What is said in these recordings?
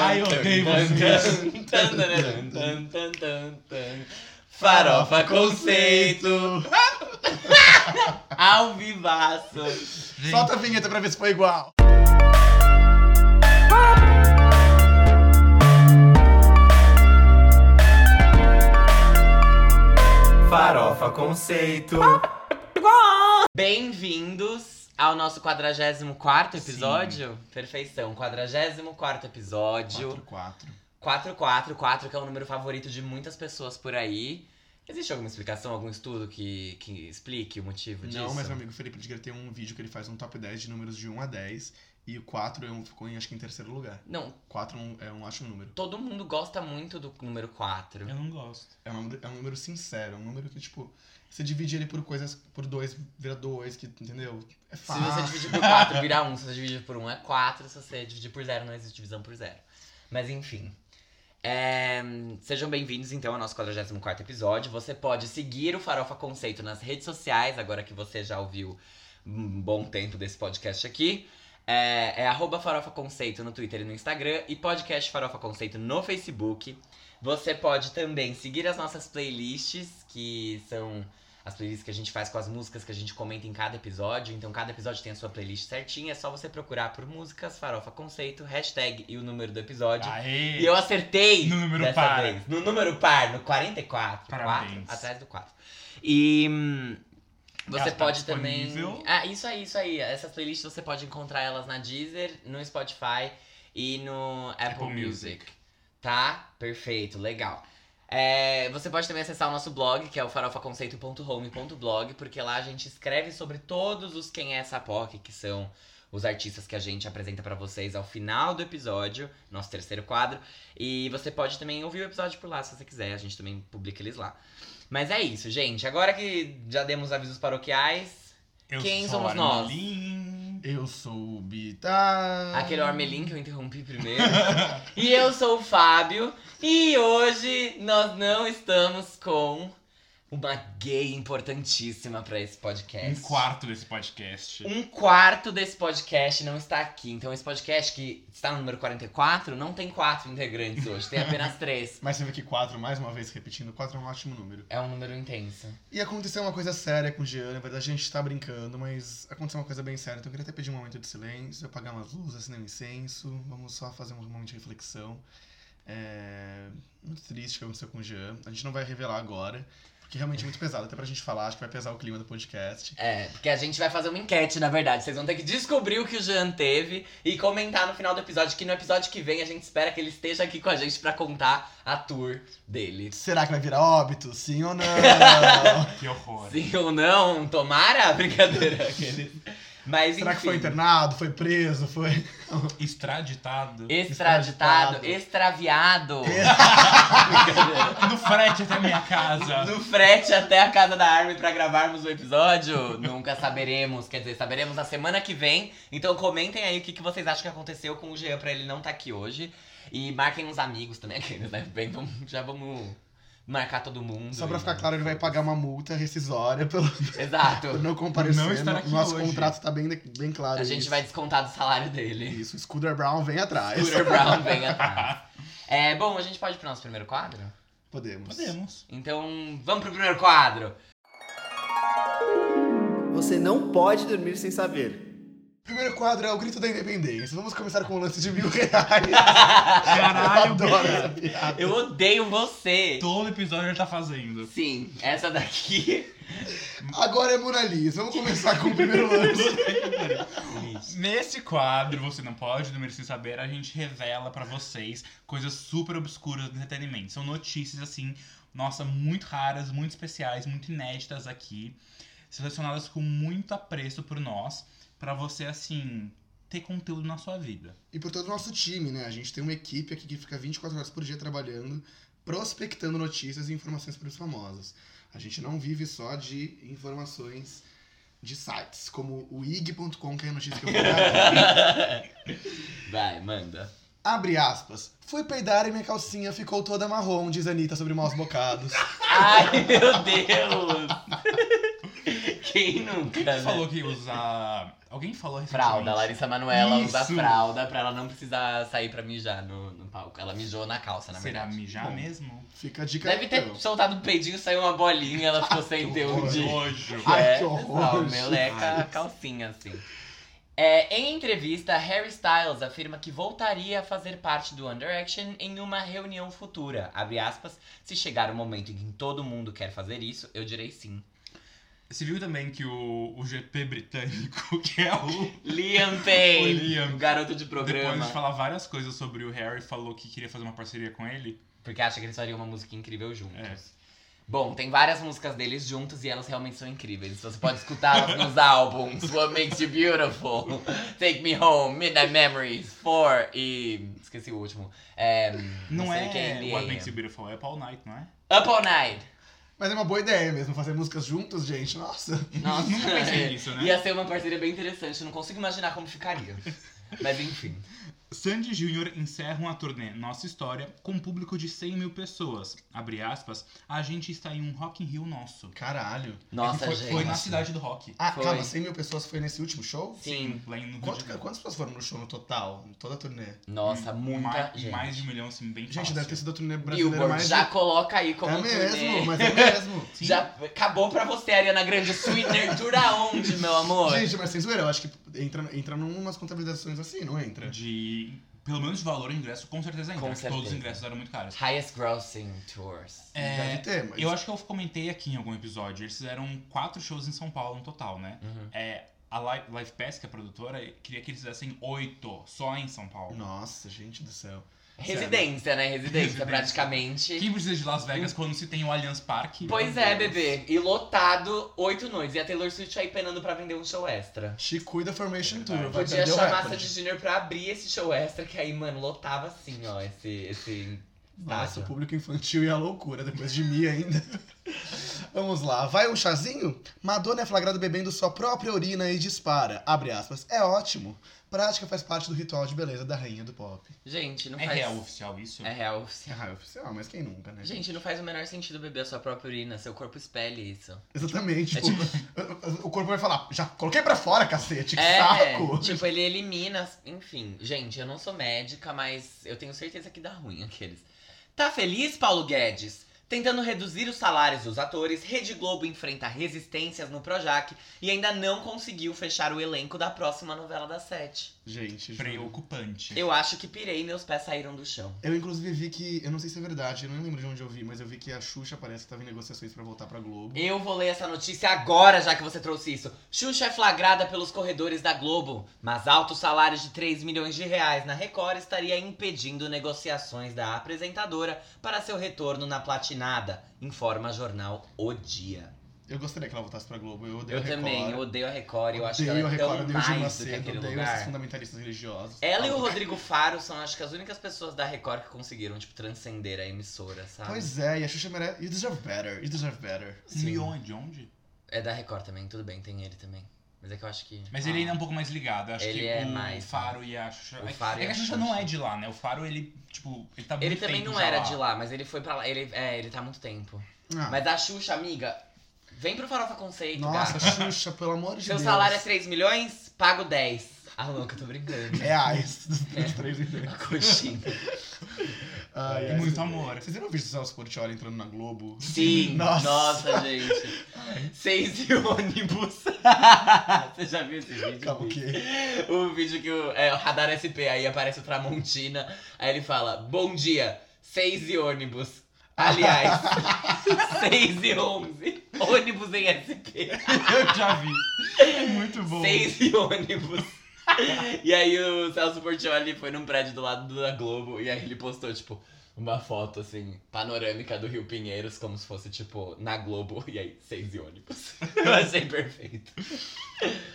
Ai, eu odeio. Farofa conceito. Ao vivaço. Solta a vinheta pra ver se foi igual. Farofa Conceito. Bem-vindos ao nosso 44 episódio. Perfeição, 44 episódio. 4, 444, que é o número favorito de muitas pessoas por aí. Existe alguma explicação, algum estudo que, que explique o motivo disso? Não, mas meu amigo Felipe Edgar tem um vídeo que ele faz um top 10 de números de 1 a 10. E o 4 é um, ficou em, acho que em terceiro lugar. Não, 4 é um, é um ótimo número. todo mundo gosta muito do número 4. Eu não gosto. É um, número- é um número sincero, é um número que, tipo, você divide ele por coisas, por 2, vira 2, que, entendeu? É Se fácil. você dividir por 4, vira 1. Se você dividir por 1, é 4. Se você dividir por 0, não existe divisão por 0. Mas enfim. É, Sejam bem-vindos, então, ao nosso 44 episódio. Você pode seguir o Farofa Conceito nas redes sociais, agora que você já ouviu um bom tempo desse podcast aqui. É, é arroba Farofa Conceito no Twitter e no Instagram e podcast Farofa Conceito no Facebook. Você pode também seguir as nossas playlists, que são as playlists que a gente faz com as músicas que a gente comenta em cada episódio. Então, cada episódio tem a sua playlist certinha. É só você procurar por músicas, farofa conceito, hashtag e o número do episódio. Aê! E eu acertei! No número par. Vez. No número par, no 44. Parabéns. 4, atrás do 4. E. hum, Você Já tá pode também. Ah, isso aí, isso aí. Essas playlists você pode encontrar elas na Deezer, no Spotify e no Apple, Apple Music. Music. Tá? Perfeito, legal. É, você pode também acessar o nosso blog, que é o farofaconceito.home.blog, porque lá a gente escreve sobre todos os Quem é essa POC, que são os artistas que a gente apresenta pra vocês ao final do episódio, nosso terceiro quadro. E você pode também ouvir o episódio por lá, se você quiser, a gente também publica eles lá. Mas é isso, gente. Agora que já demos avisos paroquiais, Eu Quem somos nós? Armelin. Eu sou o Bita. aquele Ormelin que eu interrompi primeiro. e eu sou o Fábio. E hoje nós não estamos com uma gay importantíssima pra esse podcast. Um quarto desse podcast. Um quarto desse podcast não está aqui. Então, esse podcast que está no número 44 não tem quatro integrantes hoje, tem apenas três. Mas você vê que 4, mais uma vez repetindo, 4 é um ótimo número. É um número intenso. E aconteceu uma coisa séria com o Jean, na verdade a gente tá brincando, mas aconteceu uma coisa bem séria, então eu queria até pedir um momento de silêncio, apagar umas luzes, acender um incenso, vamos só fazer um momento de reflexão. É... Muito triste o que aconteceu com o Jean, a gente não vai revelar agora, porque realmente é muito pesado, até pra gente falar, acho que vai pesar o clima do podcast. É, porque a gente vai fazer uma enquete, na verdade. Vocês vão ter que descobrir o que o Jean teve e comentar no final do episódio, que no episódio que vem a gente espera que ele esteja aqui com a gente pra contar a tour dele. Será que vai virar óbito? Sim ou não? Que horror. Sim ou não? Tomara? Brincadeira. aquele. Mas Será que enfim. foi internado? Foi preso? Foi. Extraditado. Extraditado, extraviado. No frete até minha casa. No frete até a casa da Armin pra gravarmos o episódio? Nunca saberemos. Quer dizer, saberemos na semana que vem. Então comentem aí o que, que vocês acham que aconteceu com o Jean pra ele não estar aqui hoje. E marquem uns amigos também, aqueles, né? Bem, vamos- já vamos marcar todo mundo. Só pra e- ficar claro, ele vai pagar uma multa rescisória pelo Exato. por não comparecer. Não estar aqui Nosso hoje. contrato tá bem, bem claro. A gente isso. vai descontar do salário dele. Isso, Scooter Brown vem atrás. Scooter Brown vem atrás. É, bom, a gente pode ir pro nosso primeiro quadro? Podemos. Podemos. Então, vamos pro primeiro quadro. Você não pode dormir sem saber. Primeiro quadro é o grito da independência. Vamos começar com um lance de mil reais. Caralho, eu adoro essa piada. Eu odeio você. Todo episódio ele tá fazendo. Sim, essa daqui. Agora é Mona Lisa. Vamos começar com o primeiro lance. Nesse quadro, Você Não Pode Dormir Sem Saber, a gente revela pra vocês coisas super obscuras do entretenimento. São notícias, assim, nossa, muito raras, muito especiais, muito inéditas aqui, selecionadas com muito apreço por nós, pra você, assim, ter conteúdo na sua vida. E por todo o nosso time, né? A gente tem uma equipe aqui que fica 24 horas por dia trabalhando, prospectando notícias e informações para os famosos. A gente não vive só de informações de sites, como o ig.com, que é a notícia que eu vou dar aqui. Vai, manda. Abre aspas. Fui peidar e minha calcinha ficou toda marrom, diz a Anitta sobre maus bocados. Ai, meu Deus! Quem nunca, né? Você falou que usa Alguém falou Fralda, recentemente. Larissa Manoela usa fralda pra ela não precisar sair pra mijar no, no palco. Ela mijou na calça, na Será verdade. mijar Bom. mesmo? Fica a dica Deve ter então. soltado um peidinho, saiu uma bolinha, ela ficou sem ter horror. onde. Nojo. Ai, é, que horror, meleca, calcinha, assim. É, em entrevista, Harry Styles afirma que voltaria a fazer parte do One Direction em uma reunião futura. Abre aspas, se chegar o momento em que todo mundo quer fazer isso, eu direi sim. Você viu também que o, o GP britânico, que é o. Liam Payne, O Liam. garoto de Depois programa. de falar várias coisas sobre o Harry, falou que queria fazer uma parceria com ele. Porque acha que eles fariam uma música incrível juntos. É. Bom, tem várias músicas deles juntos e elas realmente são incríveis. Você pode escutá-las nos álbuns What Makes You Beautiful, Take Me Home, Midnight Memories, Four e... esqueci o último. É, Não, sei é quem, What Makes You Beautiful, é Paul Knight, não é? Up All Night. Mas é uma boa ideia mesmo, fazer músicas juntos, gente. Nossa. Nossa, Nunca pensei nisso, né? Ia ser uma parceria bem interessante, não consigo imaginar como ficaria. Mas enfim. Sandy Jr. encerra uma turnê Nossa História com um público de 100 mil pessoas. Abre aspas, a gente está em um Rock in Rio nosso. Caralho. Nossa, foi, gente. foi na cidade do rock. Ah, Foi. calma, 100 mil pessoas foi nesse último show? Sim. Lá em Quanto- de quantas pessoas foram no show no total? Em toda a turnê? Nossa, muita mais, gente. mais de um milhão, assim, bem Gente, fácil. deve ter sido a turnê brasileira Billboard, mais. já coloca aí como é mesmo, turnê. mas é mesmo. Sim. Já acabou pra você, Ariana Grande. Sweetener dura onde, meu amor? Gente, mas sem zoeira, eu acho que entra, entra numas contabilizações assim, não entra? De. Pelo menos de valor ingresso, com certeza entra. Com porque Todos os certeza. ingressos eram muito caros. Highest grossing tours. É, Deve ter, mas. Eu acho que eu comentei aqui em algum episódio. Eles fizeram quatro shows em São Paulo no total, né? Uhum. É, a Live, Live Pass, que é a produtora, queria que eles fizessem oito só em São Paulo. Nossa, gente do céu. Residência, né? Residência, Residência. praticamente. Quem precisa de Las Vegas quando se tem o Allianz Parque? Pois é, bebê. E lotado, oito noites. E a Taylor Swift aí penando pra vender um show extra. She cuida Formation É Tour. Podia chamar recorde. Sandy Junior pra abrir esse show extra, que aí, mano, lotava assim, ó, esse, esse Nossa, o público infantil e a loucura, depois de mim ainda. Vamos lá, vai um chazinho? Madonna é flagrada bebendo sua própria urina e dispara. Abre aspas. É ótimo. Prática faz parte do ritual de beleza da rainha do pop. Gente, não É faz... real oficial isso? É real É oficial. raio oficial, mas quem nunca, né? Gente, não faz o menor sentido beber a sua própria urina. Seu corpo espelhe isso. Exatamente. É tipo, o corpo vai falar, já coloquei pra fora, cacete, que É, saco. tipo, ele elimina. Enfim, gente, eu não sou médica, mas eu tenho certeza que dá ruim aqueles. Tá feliz, Paulo Guedes? Tentando reduzir os salários dos atores, Rede Globo enfrenta resistências no Projac e ainda não conseguiu fechar o elenco da próxima novela das sete. Gente, juro. Preocupante. Eu acho que pirei e meus pés saíram do chão. Eu inclusive vi que, eu não sei se é verdade, eu não lembro de onde eu vi, mas eu vi que a Xuxa parece que tava em negociações pra voltar pra Globo. Eu vou ler essa notícia agora, já que você trouxe isso. Xuxa é flagrada pelos corredores da Globo, mas altos salários de 3 milhões de reais na Record estaria impedindo negociações da apresentadora para seu retorno na platinada, informa jornal O Dia. Eu gostaria que ela voltasse pra Globo, eu odeio Eu a Record. também, eu odeio a Record, eu acho que Odeio ela a é Record, tão odeio o Gil mais do que Macedo, aquele odeio esses lugar. fundamentalistas religiosos. Ela e o Rodrigo Faro são, acho que, as únicas pessoas da Record que conseguiram, tipo, transcender a emissora, sabe? Pois é, e a Xuxa merece. You deserve better, you deserve better. Milhão é de onde? É da Record também, tudo bem, tem ele também. Mas é que eu acho que. Mas ele ainda é um pouco mais ligado. Eu acho Ele que é o mais, Faro e a Xuxa. O é- Faro é que a Xuxa Xuxa. não é de lá, né? O Faro, ele, tipo, ele tá muito Ele também não era lá. de lá, mas ele foi pra lá. Ele, é, ele tá há muito tempo. Ah, Mas a Xuxa, amiga, vem pro Farofa Conceito, nossa, gata. Xuxa, pelo amor de Seu Deus. salário é 3 milhões? Pago 10. Ah, louca, eu tô brincando. Reais. Dos três em três. A coxinha. Ai, E ai, muito vocês- amor. Vocês viram o vídeo do Celso Portioli entrando na Globo? Sim, Nossa. nossa, gente. Seis e ônibus. Você já viu esse vídeo? Calma, o quê? O vídeo que o, é o Radar SP, aí aparece o Tramontina, aí ele fala, bom dia, seis e ônibus. Aliás, seis e onze, ônibus em SP. Eu já vi. É muito bom. Seis e ônibus. e aí o Celso Portioli foi num prédio do lado da Globo e aí ele postou, tipo, uma foto, assim, panorâmica do Rio Pinheiros, como se fosse, tipo, na Globo, e aí, seis e ônibus. Eu achei perfeito.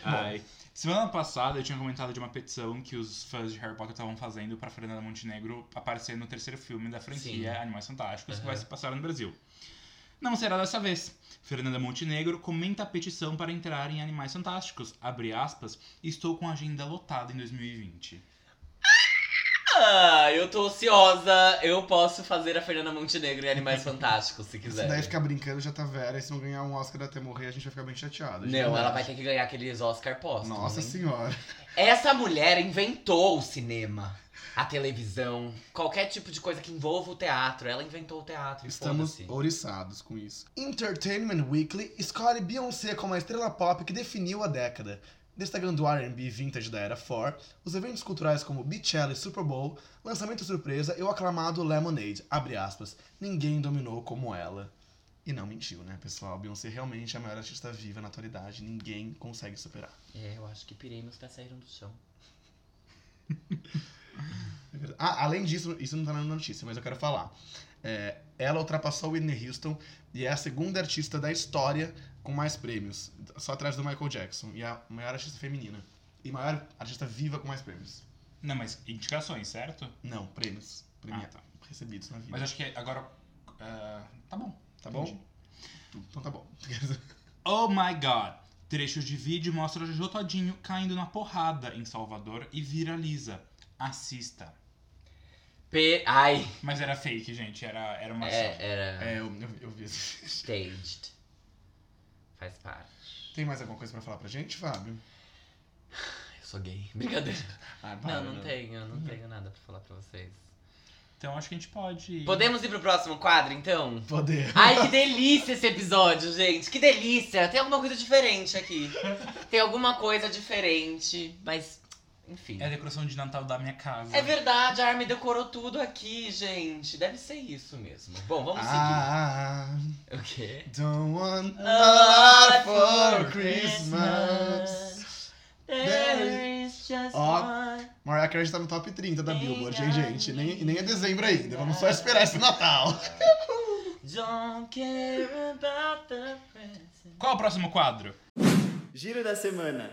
Ai. Semana passada eu tinha comentado de uma petição que os fãs de Harry Potter estavam fazendo pra Fernanda Montenegro aparecer no terceiro filme da franquia Sim. Animais Fantásticos, que Aham. vai se passar no Brasil. Não será dessa vez. Fernanda Montenegro comenta a petição para entrar em Animais Fantásticos. Abre aspas, estou com a agenda lotada em 2020. Ah, eu tô ociosa. Eu posso fazer a Fernanda Montenegro em Animais Fantásticos, se Se quiser. daí ficar brincando já tá velha, e se não ganhar um Oscar até morrer, a gente vai ficar bem chateado. Não, ela vai ter que ganhar aqueles Oscar póstumos. Nossa hein? senhora. Essa mulher inventou o cinema, a televisão, qualquer tipo de coisa que envolva o teatro. Ela inventou o teatro. Estamos foda-se. ouriçados com isso. Entertainment Weekly escolhe Beyoncé como a estrela pop que definiu a década. Destacando o R&B vintage da era 4, os eventos culturais como Beachella e Super Bowl, lançamento surpresa e o aclamado Lemonade, abre aspas, ninguém dominou como ela. E não mentiu, né, pessoal? Beyoncé realmente é a maior artista viva na atualidade, ninguém consegue superar. É, eu acho que meus pés saíram do chão. Ah, além disso, isso não tá na notícia, mas eu quero falar. É, ela ultrapassou Whitney Houston e é a segunda artista da história com mais prêmios, só atrás do Michael Jackson, e a maior artista feminina. E maior artista viva com mais prêmios. Não, mas indicações, certo? Não, prêmios. Prêmio Ah, tá. recebidos na vida. Mas acho que agora. ah, tá bom. Tá bom? entendi. Então tá bom. Oh my god! Trechos de vídeo mostram o Jojo Todinho caindo na porrada em Salvador e viraliza. Assista. P. Ai, Mas era fake, gente. Era, era uma é, ação. era É, eu, eu, eu vi isso. staged. Faz parte. Tem mais alguma coisa pra falar pra gente, Fábio? Eu sou gay. Brincadeira. Ah, para, Não, não tenho, não tenho nada pra falar pra vocês. Então acho que a gente pode. Podemos ir pro próximo quadro, então? Poder. Ai, que delícia esse episódio, gente. Que delícia. Tem alguma coisa diferente aqui. Tem alguma coisa diferente, mas enfim. É a decoração de Natal da minha casa. É verdade, a Armin decorou tudo aqui, gente. Deve ser isso mesmo. Bom, vamos Ah, seguir. O quê? don't want A a lot for Christmas. There is just Ó, one. Mariah Carey tá no top 30 da Billboard, hein, gente? Nem, nem é dezembro ainda. Vamos só esperar esse Natal. Don't care about the present. Qual é o próximo quadro? Giro da semana.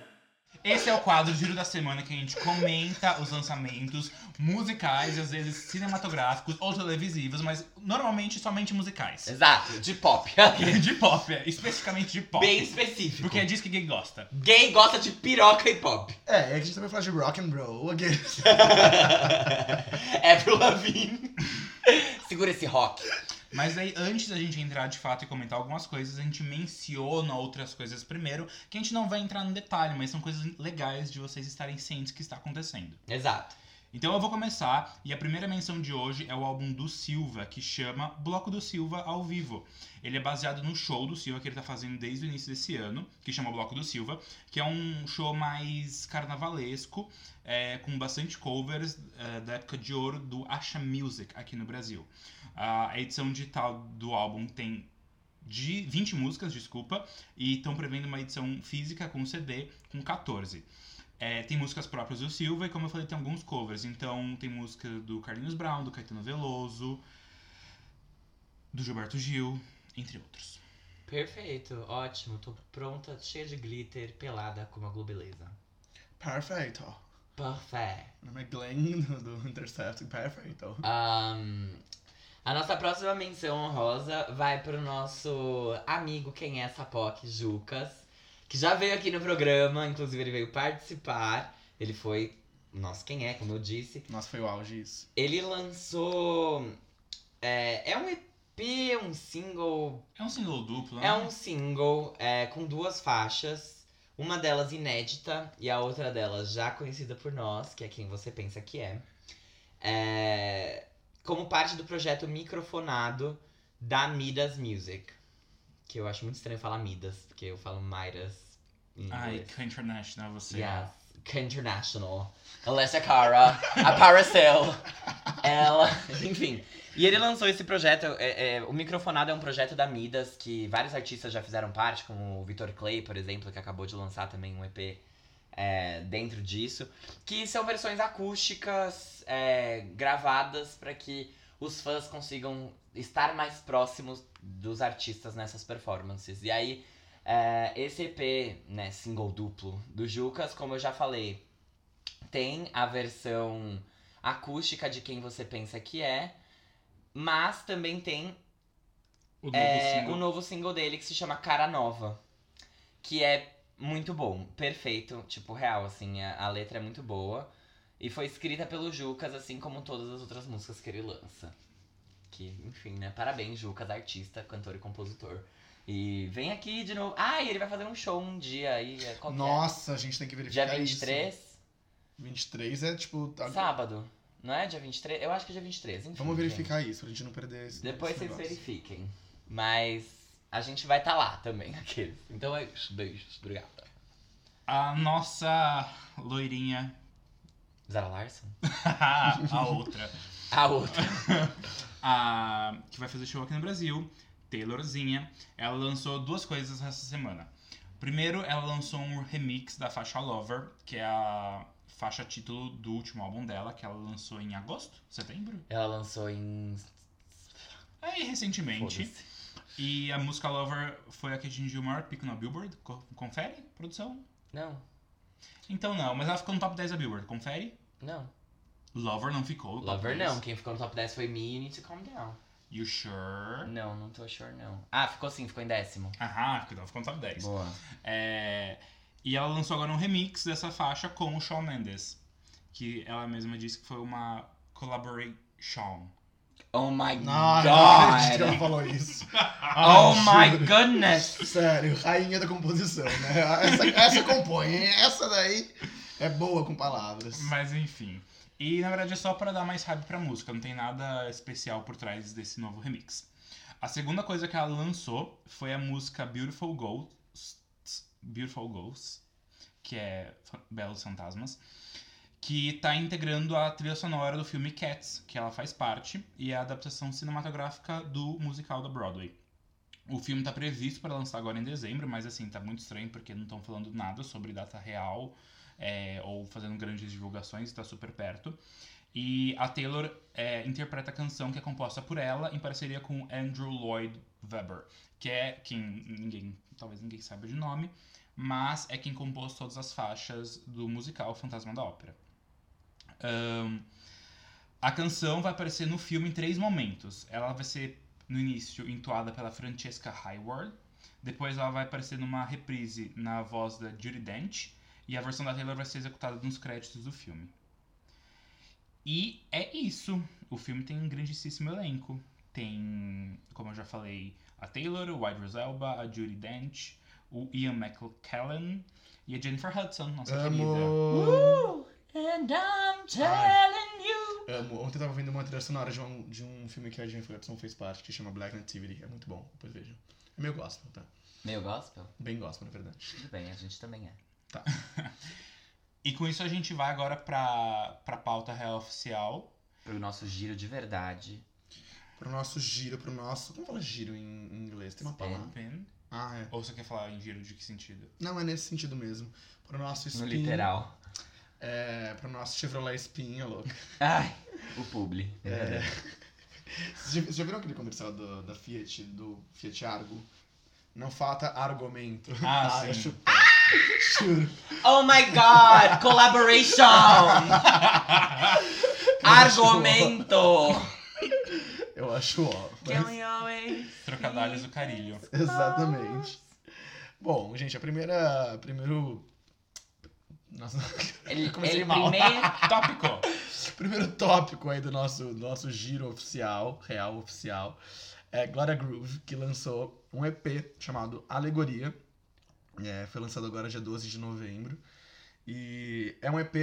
Esse é o quadro Giro da Semana que a gente comenta os lançamentos musicais, e às vezes cinematográficos ou televisivos, mas normalmente somente musicais. Exato, de pop. De pop, é, especificamente de pop. Bem específico. Porque é disso que gay gosta. Gay gosta de piroca e pop. É, e a gente também fala de rock and roll. é pro Lavigne. Segura esse rock. Mas aí, antes da gente entrar de fato e comentar algumas coisas, a gente menciona outras coisas primeiro, que a gente não vai entrar no detalhe, mas são coisas legais de vocês estarem cientes que está acontecendo. Exato. Então eu vou começar, e a primeira menção de hoje é o álbum do Silva, que chama Bloco do Silva ao Vivo. Ele é baseado no show do Silva que ele tá fazendo desde o início desse ano, que chama Bloco do Silva, que é um show mais carnavalesco, é, com bastante covers é, da época de ouro do Asha Music aqui no Brasil. A edição digital do álbum tem de 20 músicas, desculpa, e estão prevendo uma edição física com CD com 14. É, tem músicas próprias do Silva e, como eu falei, tem alguns covers. Então, tem música do Carlinhos Brown, do Caetano Veloso, do Gilberto Gil, entre outros. Perfeito, ótimo. Tô pronta, cheia de glitter, pelada como a Globeleza. Perfeito. Perfeito. Meu nome é Glenn, do, Intercept. Perfeito. Ahn, a nossa próxima menção honrosa vai pro nosso amigo Quem é essa POC, Jucas, que já veio aqui no programa, inclusive ele veio participar. Ele foi. Nossa, quem é, como eu disse. Nossa, foi o auge isso. Ele lançou. É, é um EP, um single É um single duplo, né? É um single é, com duas faixas. Uma delas inédita e a outra delas já conhecida por nós, que é quem você pensa que é. É, como parte do projeto microfonado da Midas Music. Que eu acho muito estranho falar Midas, porque eu falo Midas Ai, que international você. Yes, que international. Alessia Cara, a Paracel. Ela, enfim. E ele lançou esse projeto. é, é, o Microfonado é um projeto da Midas que vários artistas já fizeram parte, como o Vitor Clay, por exemplo, que acabou de lançar também um EP é, dentro disso. Que são versões acústicas é, gravadas para que os fãs consigam estar mais próximos dos artistas nessas performances. E aí, é, esse EP, né, single duplo do Jucas, como eu já falei, tem a versão acústica de quem você pensa que é, mas também tem O novo é, single. o novo single dele que se chama Cara Nova, que é muito bom, perfeito, tipo, real, assim, a, a letra é muito boa. E foi escrita pelo Jucas, assim como todas as outras músicas que ele lança. Que, enfim, né? Parabéns, Jucas, artista, cantor e compositor. E vem aqui de novo. Ah, e ele vai fazer um show um dia aí. é, é? Nossa, a gente tem que verificar Dia isso. 23, 23 é tipo. sábado. Não é dia 23? Eu acho que é dia 23, enfim. Vamos gente. verificar isso, pra gente não perder esse. Depois esse vocês negócio. verifiquem. Mas a gente vai estar lá também, aqueles. Então é isso. Beijos. Obrigada. A nossa loirinha. Zara Larson? a outra. A outra. a, que vai fazer show aqui no Brasil, Taylorzinha, ela lançou duas coisas essa semana. Primeiro, ela lançou um remix da faixa Lover, que é a faixa título do último álbum dela, que ela lançou em agosto, setembro? Ela lançou em. Aí, recentemente. E a música Lover foi a que atingiu o maior pico na Billboard. Co- Confere, produção? Não, Então não, mas ela ficou no top 10 da Billboard. Confere? não. Lover não ficou Lover 10. não. Quem ficou no top 10 foi Me, You Need to Calm Down. You sure? Não, não tô sure, não. Ah, ficou sim, ficou em décimo. Aham, ficou, ficou no top 10. Boa. É, e ela lançou agora um remix dessa faixa com o Shawn Mendes. Que ela mesma disse que foi uma collaboration. Oh my Não, não acredito que ela god! falou isso. Oh my juro. goodness! Sério, rainha da composição, né? Essa, essa compõe, hein? Essa daí é boa com palavras. Mas enfim. E na verdade é só pra dar mais hype pra música, não tem nada especial por trás desse novo remix. A segunda coisa que ela lançou foi a música Beautiful Ghosts, Beautiful Ghosts, que é Belos Fantasmas, que tá integrando a trilha sonora do filme Cats, que ela faz parte, e é a adaptação cinematográfica do musical da Broadway. O filme tá previsto para lançar agora em dezembro, mas assim, tá muito estranho porque não estão falando nada sobre data real é, ou fazendo grandes divulgações, está super perto. E a Taylor é, interpreta a canção que é composta por ela em parceria com Andrew Lloyd Webber, que é quem ninguém, talvez ninguém saiba de nome, mas é quem compôs todas as faixas do musical Fantasma da Ópera. Ahn, a canção vai aparecer no filme em três momentos. Ela vai ser, no início, entoada pela Francesca Hayward. Depois ela vai aparecer numa reprise na voz da Judi Dench. E a versão da Taylor vai ser executada nos créditos do filme. E é isso. O filme tem um grandíssimo elenco. Tem, como eu já falei, a Taylor, o Idris Elba, a Judi Dench, o Ian McKellen e a Jennifer Hudson, nossa querida. Amo. And I'm telling you. Amo. Ontem eu tava vendo uma trilha sonora de um, de um filme que a Jennifer Hudson fez parte, que chama Black Nativity. É muito bom, depois vejam. É meio gospel, tá? Meio gospel? Bem gospel, na verdade. Tudo bem, a gente também é. E com isso a gente vai agora pra, pra pauta real oficial. Pro nosso giro de verdade. Pro nosso giro, pro nosso. Como fala giro em, em inglês? Tem uma Spin. palavra. Spin. Ah, é. Ou você quer falar em giro de que sentido? Não, é nesse sentido mesmo. Pro nosso spin. No literal. É, pro nosso Chevrolet Spin, é louco. Ai, o publi. É. Vocês já, viram aquele comercial do- da Fiat, do Fiat Argo? Não falta argumento. Ah, eu sim. chupo. Juro. Oh my god! Collaboration! Argumento! Eu acho ó. Can we always Trocadalhos do carilho. Exatamente. Bom, gente, a primeira. Primeiro. Nossa, Ele, Comecei ele mal. primeiro. Tópico! primeiro tópico aí do nosso, do nosso giro oficial, real oficial, é Gloria Groove, que lançou um EP chamado Alegoria. É, foi lançado agora dia 12 de novembro. E é um EP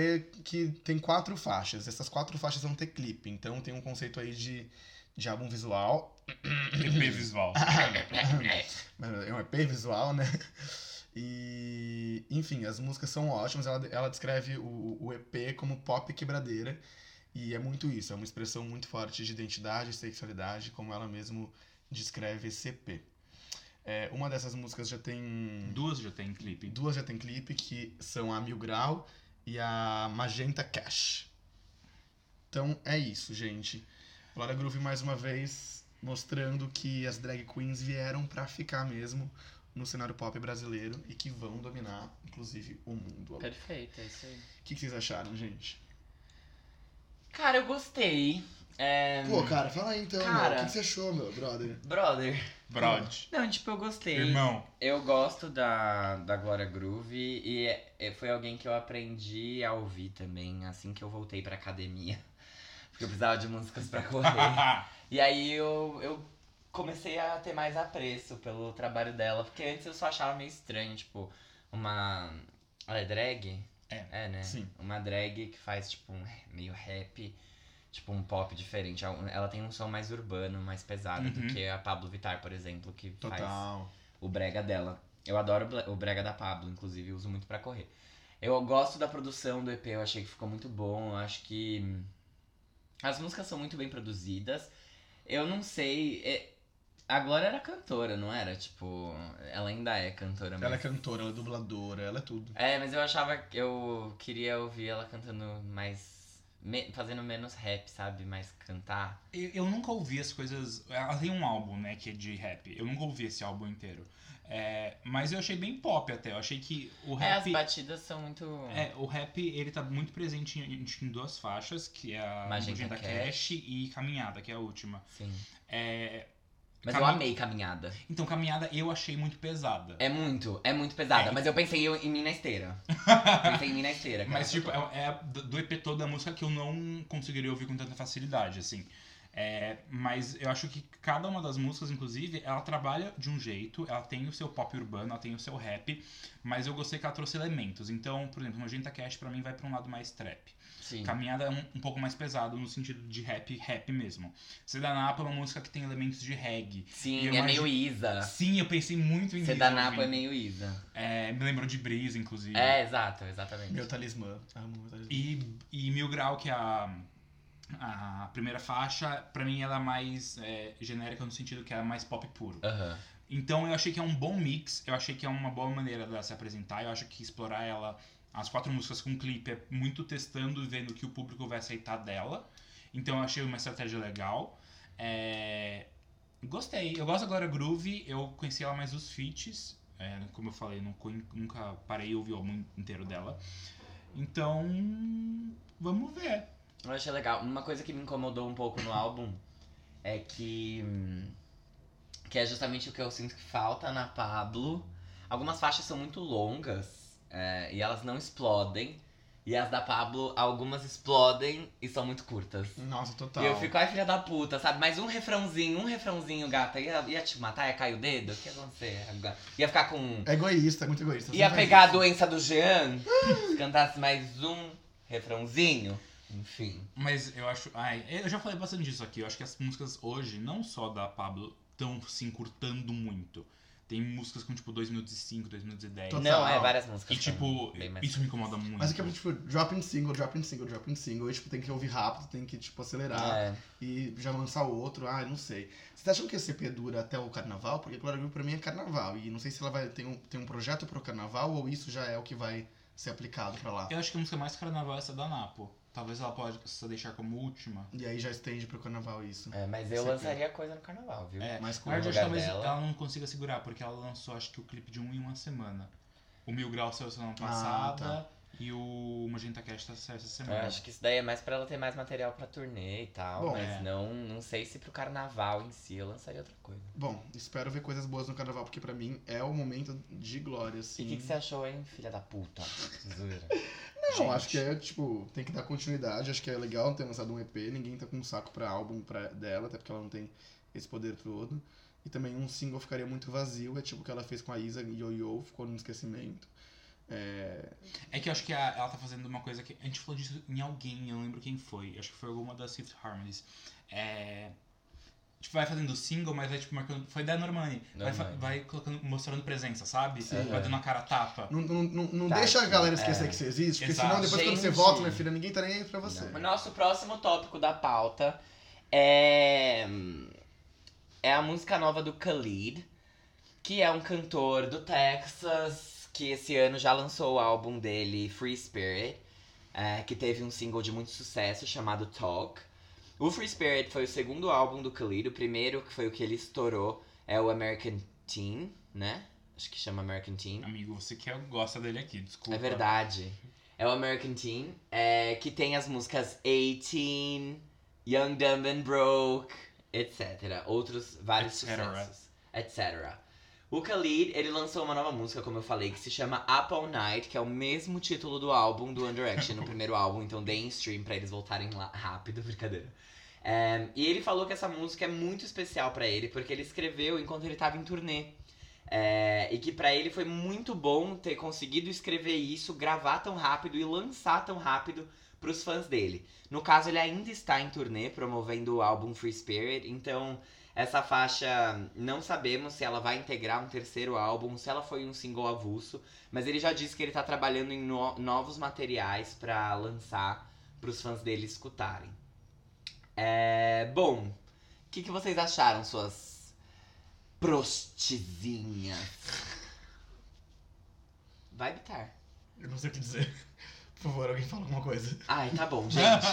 que tem quatro faixas. Essas quatro faixas vão ter clipe, então tem um conceito aí de, de álbum visual. EP visual. É um EP visual, né? E, enfim, as músicas são ótimas. Ela, ela descreve o, o EP como pop quebradeira. E é muito isso, é uma expressão muito forte de identidade e sexualidade, como ela mesmo descreve esse EP. É, uma dessas músicas já tem. Duas já tem clipe. Duas já tem clipe, que são a Mil Grau e a Magenta Cash. Então é isso, gente. Glória Groove mais uma vez mostrando que as drag queens vieram pra ficar mesmo no cenário pop brasileiro e que vão dominar, inclusive, o mundo. O Perfeito, é isso aí. que, que vocês acharam, gente? Cara, eu gostei. É... Pô, cara, fala aí então, Cara. meu. O que você achou, meu brother? Brother. Brod. Não, tipo, eu gostei. Irmão. Eu gosto da, da Glória Groove e é- é- foi alguém que eu aprendi a ouvir também assim que eu voltei pra academia. Porque eu precisava de músicas pra correr. e aí eu, eu comecei a ter mais apreço pelo trabalho dela. Porque antes eu só achava meio estranho, tipo, uma. Ela é drag? É. É, né? Sim. Uma drag que faz, tipo, um meio rap. Tipo, um pop diferente. Ela tem um som mais urbano, mais pesado Uhum. do que a Pablo Vittar, por exemplo, que faz Total. o brega dela. Eu adoro o brega da Pablo, inclusive, uso muito pra correr. Eu gosto da produção do EP, eu achei que ficou muito bom. Eu acho que hum, as músicas são muito bem produzidas. Eu não sei. É- A Glória era cantora, não era? Tipo, ela ainda é cantora Ela é cantora, ela é dubladora, ela é tudo. É, mas eu achava que eu queria ouvir ela cantando mais. me- fazendo menos rap, sabe? Mais cantar. Eu, eu nunca ouvi as coisas. Ela tem um álbum, né, que é de rap. Eu nunca ouvi esse álbum inteiro. É, mas eu achei bem pop até. Eu achei que o É, as rap. batidas são muito. É, o rap ele tá muito presente em, em duas faixas, que é a Magenta Magenta Cash. Cash e Caminhada, que é a última. Sim. É, Mas eu amei caminhada. então, Caminhada eu achei muito pesada. É muito, é muito pesada. É. Mas eu pensei em mim na esteira. pensei em mim na esteira, cara. Mas, tipo, é, é do EP todo a música que eu não conseguiria ouvir com tanta facilidade, assim. É, mas eu acho que cada uma das músicas, inclusive, ela trabalha de um jeito, ela tem o seu pop urbano, ela tem o seu rap, mas eu gostei que ela trouxe elementos. Então, por exemplo, Magenta Cash pra mim vai pra um lado mais trap. Sim. Caminhada é um, um pouco mais pesado no sentido de rap, rap mesmo. Sedanapa é uma música que tem elementos de reggae. Sim, é meio Isa. Sim, eu pensei muito em Você Isa da Napa é meio Isa. É, me lembrou de Brisa, inclusive. É, exato, exatamente. Meu talismã. Amo meu talismã. E, e Mil Grau, que é a, a primeira faixa, pra mim ela é mais é, genérica no sentido que ela é mais pop puro. Aham. Então eu achei que é um bom mix, eu achei que é uma boa maneira dela se apresentar, eu acho que explorar ela, as quatro músicas com clipe, é muito testando e vendo que o público vai aceitar dela. Então eu achei uma estratégia legal. É, Gostei, eu gosto da Glória Groove, eu conheci ela mais dos feats, é, como eu falei, não nunca parei e ouvi o álbum inteiro dela. Então, vamos ver. Eu achei legal. Uma coisa que me incomodou um pouco no álbum é que. Que é justamente o que eu sinto que falta na Pablo. Algumas faixas são muito longas é, e elas não explodem. E as da Pablo, algumas explodem e são muito curtas. Nossa, total. E eu fico, ai filha da puta, sabe? Mais um refrãozinho, um refrãozinho, gata. Ia, ia te matar, ia cair o dedo? O que ia acontecer? Ia ficar com. É egoísta, é muito egoísta. Ia pegar a isso. doença do Jean, se cantasse mais um refrãozinho. Enfim. Mas eu acho. Ai, eu já falei bastante disso aqui. Eu acho que as músicas hoje, não só da Pablo, estão se encurtando muito. Tem músicas com tipo 2 minutos e 5, 2 minutos e 10. Total. Não, é várias músicas. E tipo, isso me incomoda muito. Mas é que, tipo, drop in single, drop in single, drop in single. E, tipo, tem que ouvir rápido, tem que, tipo, acelerar. É. E já lançar outro. Ah, não sei. Vocês acham que esse EP dura até o carnaval? Porque Glória Groove pra mim é carnaval. E não sei se ela vai ter um, tem um projeto pro carnaval ou isso já é o que vai ser aplicado pra lá. Eu acho que a música mais carnaval é essa da Napo. Talvez ela possa deixar como última. E aí já estende pro carnaval isso. É, mas eu Esse lançaria coisa no carnaval, viu? É, Mas que lugar talvez dela. ela não consiga segurar, porque ela lançou acho que o clipe de um em uma semana. O Mil Grau saiu semana Ah, passada tá. E o Magenta Cash tá essa Eu semana. acho que isso daí é mais pra ela ter mais material pra turnê e tal. Bom, mas é. não, não sei se pro carnaval em si eu lançaria outra coisa. Bom, espero ver coisas boas no carnaval, porque pra mim é o momento de glória, E assim. o que, que você achou, hein, filha da puta? Zoeira. Não, Gente. acho que é, tipo, tem que dar continuidade. Acho que é legal ter lançado um EP. Ninguém tá com um saco pra álbum pra, dela, até porque ela não tem esse poder todo. E também um single ficaria muito vazio. É tipo o que ela fez com a Isa Yo-Yo, ficou no esquecimento. É, É que eu acho que a- ela tá fazendo uma coisa que. A gente falou disso em alguém, eu não lembro quem foi. Acho que foi alguma das Fifth Harmonies. É. Tipo, vai fazendo single, mas vai tipo marcando. Foi da Normani. Vai, Normani. vai colocando, mostrando presença, sabe? Sim. Vai dando a cara a tapa. não não, não, não Tá, deixa a galera esquecer é. que você existe, porque Exato. senão depois quando você Gente. volta, minha filha, ninguém tá nem aí pra você. O nosso próximo tópico da pauta é. É a música nova do Khalid, que é um cantor do Texas, que esse ano já lançou o álbum dele, Free Spirit, é, que teve um single de muito sucesso chamado Talk. O Free Spirit foi o segundo álbum do Khalid, o primeiro, que foi o que ele estourou, é o American Teen, né? Acho que chama American Teen. Amigo, você que gosta dele aqui, desculpa. É verdade. É o American Teen, é, que tem as músicas 18, Young, Dumb and Broke, etc. Outros vários Etc. sucessos, etc. O Khalid, ele lançou uma nova música, como eu falei, que se chama Up All Night, que é o mesmo título do álbum do One Direction, no primeiro álbum, então deem stream pra eles voltarem lá rápido, brincadeira. É, e ele falou que essa música é muito especial pra ele, porque ele escreveu enquanto ele tava em turnê. É, e que pra ele foi muito bom ter conseguido escrever isso, gravar tão rápido e lançar tão rápido pros fãs dele. No caso, ele ainda está em turnê promovendo o álbum Free Spirit, então essa faixa não sabemos se ela vai integrar um terceiro álbum, se ela foi um single avulso, mas ele já disse que ele tá trabalhando em no- novos materiais pra lançar pros fãs dele escutarem. É, bom, o que, que vocês acharam, suas prostizinhas? Vai bitar. Eu não sei o que dizer. Por favor, alguém fala alguma coisa. Ai, tá bom, gente.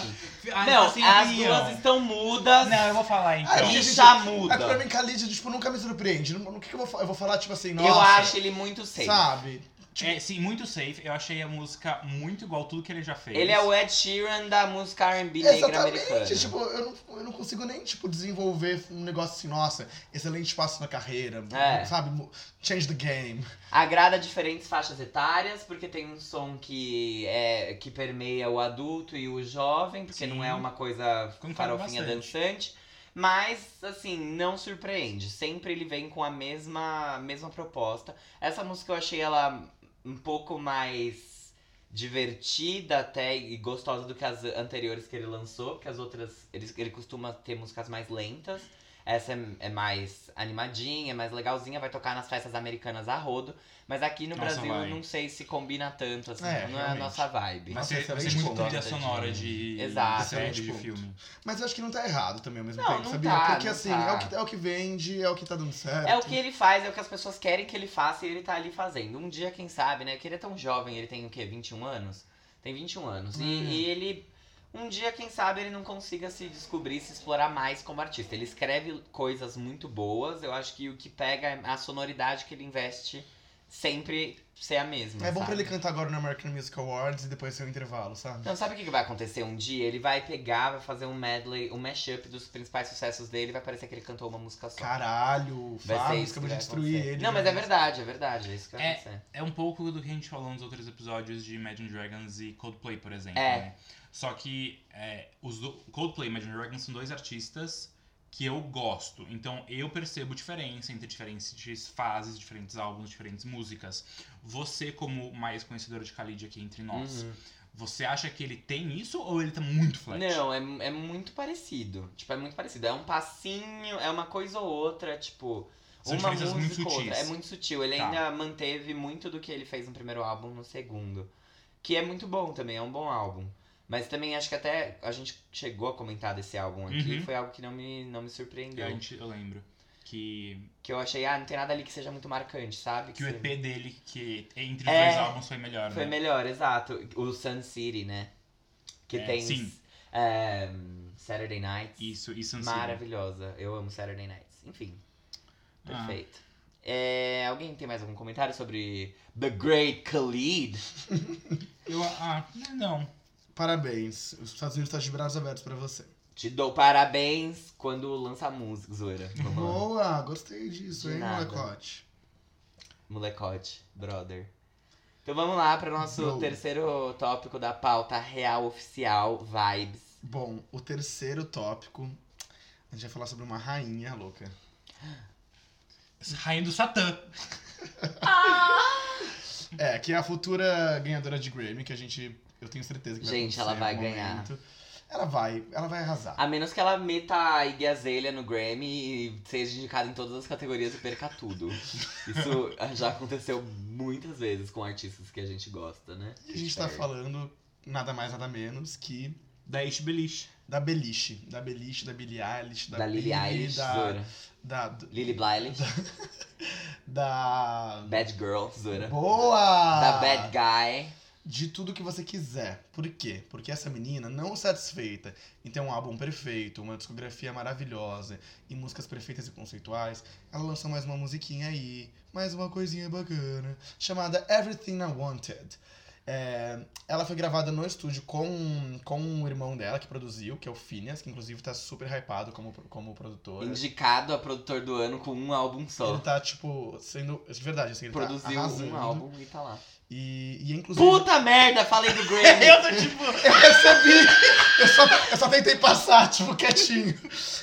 Ah, não, assim, as Ian. duas estão mudas. Não, eu vou falar então. Ah, e gente, já É que muda. pra mim, Khalid, tipo, nunca me surpreende. O que, que eu vou falar? Eu vou falar, tipo assim, nossa. Eu acho ele muito safe. Sabe? Tipo, É, sim, muito safe. Eu achei a música muito igual a tudo que ele já fez. Ele é o Ed Sheeran da música R&B negra Exatamente. americana. Tipo, eu não, eu não consigo nem, tipo, desenvolver um negócio assim, nossa, excelente passo na carreira. É. Sabe? Change the game. Agrada diferentes faixas etárias, porque tem um som que é que permeia o adulto e o jovem, porque Sim. não é uma coisa Concordo farofinha bastante. dançante. Mas, assim, não surpreende. Sempre ele vem com a mesma, mesma proposta. Essa música eu achei ela um pouco mais divertida até e gostosa do que as anteriores que ele lançou, porque as outras ele, ele costuma ter músicas mais lentas. Essa é, é mais animadinha, é mais legalzinha, vai tocar nas festas americanas a rodo. Mas aqui no Nossa, Brasil eu não sei se combina tanto, assim, É, não é a realmente. nossa vibe. Vai Nossa, vai ser muito trilha sonora de, Exato. de série, de Excelente filme. Mas eu acho que não tá errado também ao mesmo Não, tempo, não sabia? tá, Porque não assim, tá. é, o que, é o que vende, é o que tá dando certo. É o que ele faz, é o que as pessoas querem que ele faça e ele tá ali fazendo. Um dia, quem sabe, né? Que ele é tão jovem, ele tem o quê? 21 anos? Tem 21 anos. E, Hum. e ele. Um dia, quem sabe, ele não consiga se descobrir, se explorar mais como artista. Ele escreve coisas muito boas. Eu acho que o que pega é a sonoridade que ele investe sempre ser a mesma. É bom pra sabe? ele cantar agora no American Music Awards e depois ser um intervalo, sabe? Então, sabe o que vai acontecer um dia? Ele vai pegar, vai fazer um medley, um mashup dos principais sucessos dele e vai parecer que ele cantou uma música só. Caralho, Vai ser Fábio, isso de vai destruir acontecer. ele. Não, mas é né? verdade, é verdade. É isso que vai É. acontecer. É um pouco do que a gente falou nos outros episódios de Imagine Dragons e Coldplay, por exemplo. É. né? Só que é, os do- Coldplay e Imagine Dragons são dois artistas que eu gosto. Então eu percebo diferença entre diferentes fases, diferentes álbuns, diferentes músicas. Você, como mais conhecedora de Khalid aqui entre nós, Uhum. você acha que ele tem isso ou ele tá muito flat? Não, é, é muito parecido. Tipo, é muito parecido. É um passinho, é uma coisa ou outra, tipo. São uma música muito ou outra. sutis. É muito sutil. Ele Tá. ainda manteve muito do que ele fez no primeiro álbum no segundo. Que é muito bom também, é um bom álbum. Mas também acho que até a gente chegou a comentar desse álbum aqui, Uhum. foi algo que não me, não me surpreendeu. Gente, eu lembro que, Que eu achei, ah, não tem nada ali que seja muito marcante, sabe? que o você- EP dele, que entre os É, dois álbuns foi melhor, Foi né? melhor, exato. O Sun City, né? Que É, tem sim. é, Saturday Nights. Isso, isso não Maravilhosa. Eu amo Saturday Nights. Enfim. Ah. Perfeito. É, alguém tem mais algum comentário sobre The Great Khalid? Eu, ah, não. Parabéns. Os Estados Unidos estão de braços abertos pra você. Te dou parabéns quando lança música, Zoeira. Boa, gostei disso, De hein, nada. molecote. Molecote, brother. Então vamos lá para o nosso Go. terceiro tópico da pauta real oficial, vibes. Bom, o terceiro tópico, a gente vai falar sobre uma rainha louca. Rainha do Satã. É, que é a futura ganhadora de Grammy, que a gente, eu tenho certeza que vai Gente, ela vai ganhar. momento. Ela vai, ela vai arrasar. A menos que ela meta a Iggy Azalea no Grammy e seja indicada em todas as categorias e perca tudo. Isso já aconteceu muitas vezes com artistas que a gente gosta, né? E a gente tá falando nada mais, nada menos que Da Ish Beliche. da Beliche. Da Beliche, da Billie Eilish, da, Da Lily Eilish, da, Zora. da, Lily Eilish, da... Bad Girl, Zora. Boa! Da Bad Guy. De tudo que você quiser. Por quê? Porque essa menina, não satisfeita em ter um álbum perfeito, uma discografia maravilhosa e músicas perfeitas e conceituais, ela lançou mais uma musiquinha aí, mais uma coisinha bacana, chamada Everything I Wanted. É, ela foi gravada no estúdio com, com o irmão dela, que produziu, que é o Phineas, que inclusive tá super hypado como, como produtor. Indicado a produtor do ano com um álbum só. Ele tá, tipo, sendo. De verdade, assim, ele Produziu tá um álbum e tá lá. E, e inclusive. Puta merda, falei do Grammy. Eu tô tipo, eu recebi. Eu só, eu só tentei passar, tipo, quietinho.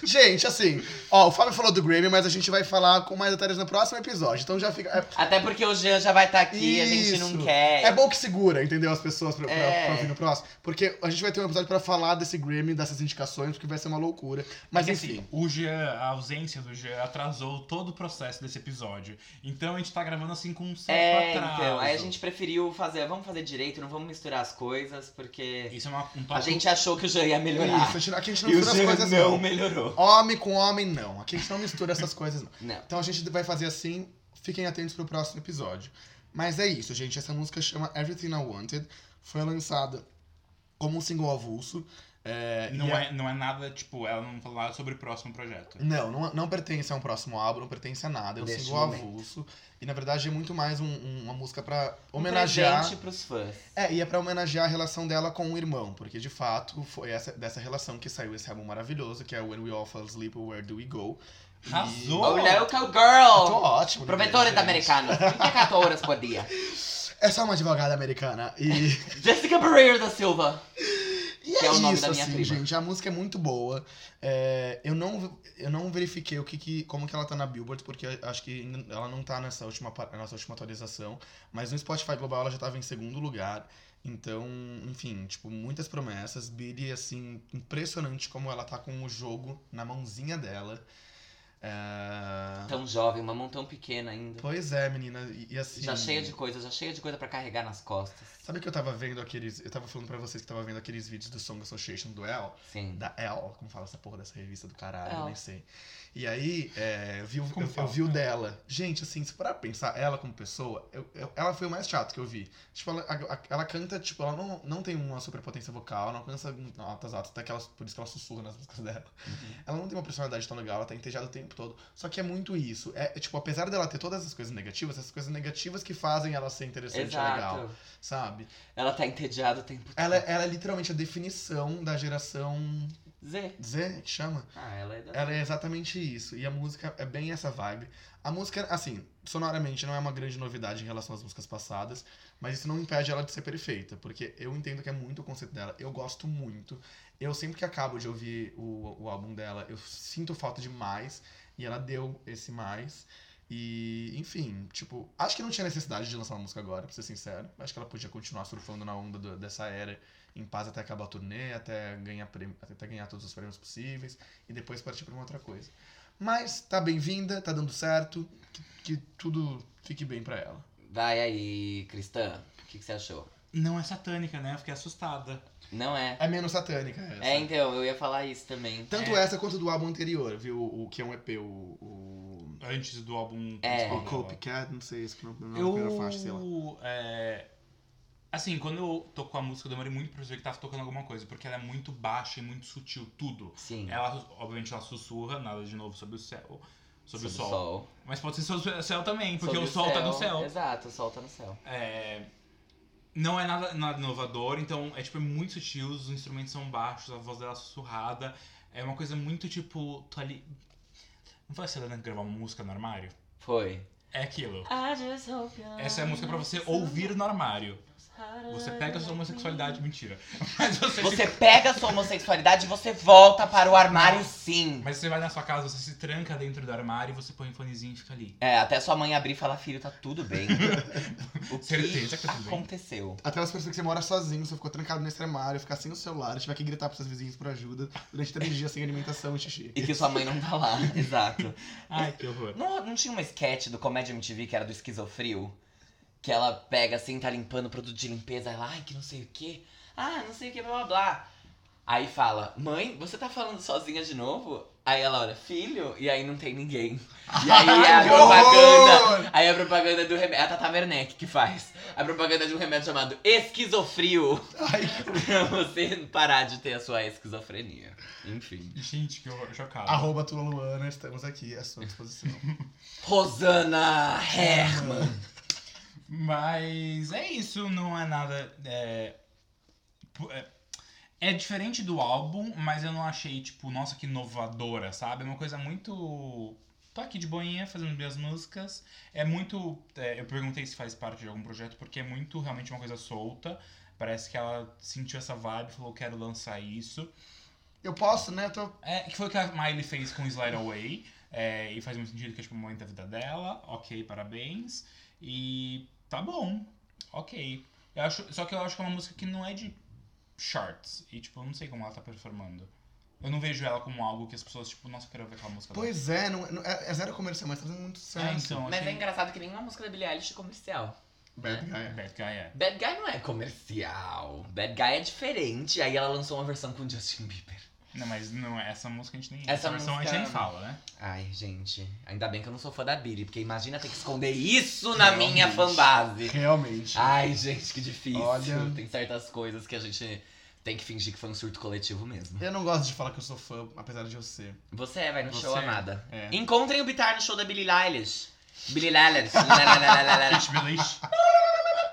Gente, assim, ó, o Fábio falou do Grammy, mas a gente vai falar com mais detalhes no próximo episódio. Então já fica. É, Até porque o Jean já vai estar aqui, a gente não Isso. quer. é bom que segura, entendeu? As pessoas pra, É. ouvir no próximo. Porque a gente vai ter um episódio pra falar desse Grammy, dessas indicações, porque vai ser uma loucura. Mas Mas enfim. assim, o Jean, a ausência do Jean atrasou todo o processo desse episódio. Então a gente tá gravando assim com um certo É, atraso. então. Aí a gente preferiu fazer, vamos fazer direito, não vamos misturar as coisas, porque Isso é uma, um a gente achou que o Jean ia melhorar. Isso, aqui a gente não mistura as coisas, não não. melhorou. Homem com homem, não. Aqui a gente não mistura essas coisas, não. Não. Então a gente vai fazer assim. Fiquem atentos pro próximo episódio. Mas é isso, gente. Essa música chama Everything I Wanted. Foi lançada como um single avulso. É, Não e é, não é nada, tipo, ela não fala nada sobre o próximo projeto. Não, não, não pertence a um próximo álbum, não pertence a nada. É um single avulso. E na verdade é muito mais um- um- uma música pra Um homenagear. presente pros fãs. É, e é pra homenagear a relação dela com o irmão, porque de fato foi essa, dessa relação que saiu esse álbum maravilhoso, que é When We All Fall Asleep, Where Do We Go? E- Arrasou! Oh, local Tô girl! ótimo. né, Provedores gente? americanos, 24 horas por dia. É só uma advogada americana. E, Jessica Pereira da Silva. E Que é o nome isso, da minha assim, prima. gente. A música é muito boa. É, eu, não, eu não verifiquei o que, que- como que ela tá na Billboard, porque acho que ela não tá nessa última, nessa última atualização. Mas no Spotify Global ela já tava em segundo lugar. Então, enfim, tipo, muitas promessas. Billy, assim, impressionante como ela tá com o jogo na mãozinha dela. É, Tão jovem, uma mão tão pequena ainda. Pois é, menina. E, e assim. Já cheia de coisa, já cheia de coisa pra carregar nas costas. Sabe que eu tava vendo aqueles. Eu tava falando pra vocês que tava vendo aqueles vídeos do Song Association do El? Sim. Da El, como fala essa porra dessa revista do caralho, El. eu nem sei. E aí, é, eu vi, eu, eu vi o dela. Gente, assim, se parar pra pensar, ela como pessoa, eu- eu- ela foi o mais chato que eu vi. Tipo, ela, a- a- ela canta, tipo, ela não, não tem uma superpotência vocal, não alcança notas altas, até que ela, por isso que ela sussurra nas músicas dela. Ela não tem uma personalidade tão legal, ela tá entediada o tempo todo. Só que é muito isso. É, é, tipo, apesar dela ter todas essas coisas negativas, essas coisas negativas que fazem ela ser interessante e legal, Exato. sabe? Ela tá entediada o tempo todo. Ela, ela é literalmente a definição da geração Z. Z, que chama. Ah, ela é da Ela é exatamente isso. E a música é bem essa vibe. A música, assim, sonoramente não é uma grande novidade em relação às músicas passadas, mas isso não impede ela de ser perfeita, porque eu entendo que é muito o conceito dela. Eu gosto muito. Eu sempre que acabo de ouvir o, o álbum dela, eu sinto falta de mais, e ela deu esse mais. E, enfim, tipo, acho que não tinha necessidade de lançar uma música agora, pra ser sincero. Acho que ela podia continuar surfando na onda do- dessa era em paz até acabar a turnê, até ganhar, prêmio, até ganhar todos os prêmios possíveis e depois partir pra uma outra coisa. Mas tá bem-vinda, tá dando certo, que, que tudo fique bem pra ela. Vai aí, Cristã. O que, que você achou? Não é satânica, né? Eu fiquei assustada. Não é? É menos satânica essa. É, então, eu ia falar isso também. Tanto é. essa quanto do álbum anterior, viu? O, que é um EP, o. o... Antes do álbum É. O. Copycat, não sei se não, não é a primeira faixa, sei lá. Eu. é, Assim, quando eu tocou a música, eu demorei muito pra perceber que tava tocando alguma coisa, porque ela é muito baixa e muito sutil, tudo. Sim. Ela, obviamente, ela sussurra, nada de novo sobre o céu. Sobre, o Sob sol. Mas pode ser sobre o céu também, porque Sob o sol tá no céu. Exato, o sol tá no céu. É, Não é nada, nada inovador, então é tipo é muito sutil, os instrumentos são baixos, a voz dela é sussurrada. É uma coisa muito tipo. Tô ali. Não foi a Selena que gravou uma música no armário? Foi. É aquilo. Essa é a música pra você ouvir no armário. Você pega a sua homossexualidade, mentira. Mas você, Você pega a sua homossexualidade e você volta para o armário sim. Mas você vai na sua casa, você se tranca dentro do armário e você põe um fonezinho e fica ali. É, até sua mãe abrir e falar, filho, tá tudo bem. o que Certeza que tá tudo bem. aconteceu? Até as pessoas que você mora sozinho, você ficou trancado nesse armário, ficar sem o celular, tiver que gritar pros seus vizinhos por ajuda durante três dias sem alimentação e xixi. E que sua mãe não tá lá, exato. Ai, que horror. Não, não tinha uma sketch do Comédia MTV que era do esquizofrio? Que ela pega assim, tá limpando o produto de limpeza, ela, ai, que não sei o que. Ah, não sei o que, blá blá blá. Aí fala, mãe, você tá falando sozinha de novo? Aí ela olha, filho, e aí não tem ninguém. E aí é a que propaganda. Aí a propaganda do remédio. É a Tata Werneck que faz. A propaganda de um remédio chamado esquizofrio. Ai, pra você parar de ter a sua esquizofrenia. Enfim. Gente, que horror, chocado. arroba Tula Luana, estamos aqui à sua disposição. Rosana Herman. Mas é isso, não é nada. É, é, é diferente do álbum, mas eu não achei, tipo, nossa, que inovadora, sabe? É uma coisa muito. Tô aqui de boinha fazendo minhas músicas. É muito. é, eu perguntei se faz parte de algum projeto, porque é muito realmente uma coisa solta. Parece que ela sentiu essa vibe falou: quero lançar isso. Eu posso, né? Tô... É, que foi o que a Miley fez com Slide Away. é, e faz muito sentido que é tipo um momento da vida dela. Ok, parabéns. E tá bom. Ok. Eu acho, só que eu acho que é uma música que não é de charts. E tipo, eu não sei como ela tá performando. Eu não vejo ela como algo que as pessoas, tipo, nossa, eu quero ver aquela música. Pois é, não, não- é, é zero comercial, mas tá fazendo muito sucesso. É, então, Mas achei... é engraçado que nenhuma música da Billie Eilish é comercial. Bad Guy. Bad Guy é. Bad Guy não é comercial. Bad Guy é diferente. Aí ela lançou uma versão com Justin Bieber. Não, mas não, essa música a gente nem. Essa Essa, versão a gente música- nem fala, né? Ai, gente. Ainda bem que eu não sou fã da Billie, porque imagina ter que esconder isso na minha Realmente. fanbase. Realmente. Ai, gente, que difícil. Olha. Tem certas coisas que a gente tem que fingir que foi um surto coletivo mesmo. Eu não gosto de falar que eu sou fã, apesar de eu ser. Você é, vai no Você show, é. amada. É. Encontrem o Bitar no show da Billie Eilish. Billie Eilish. Pitch Village.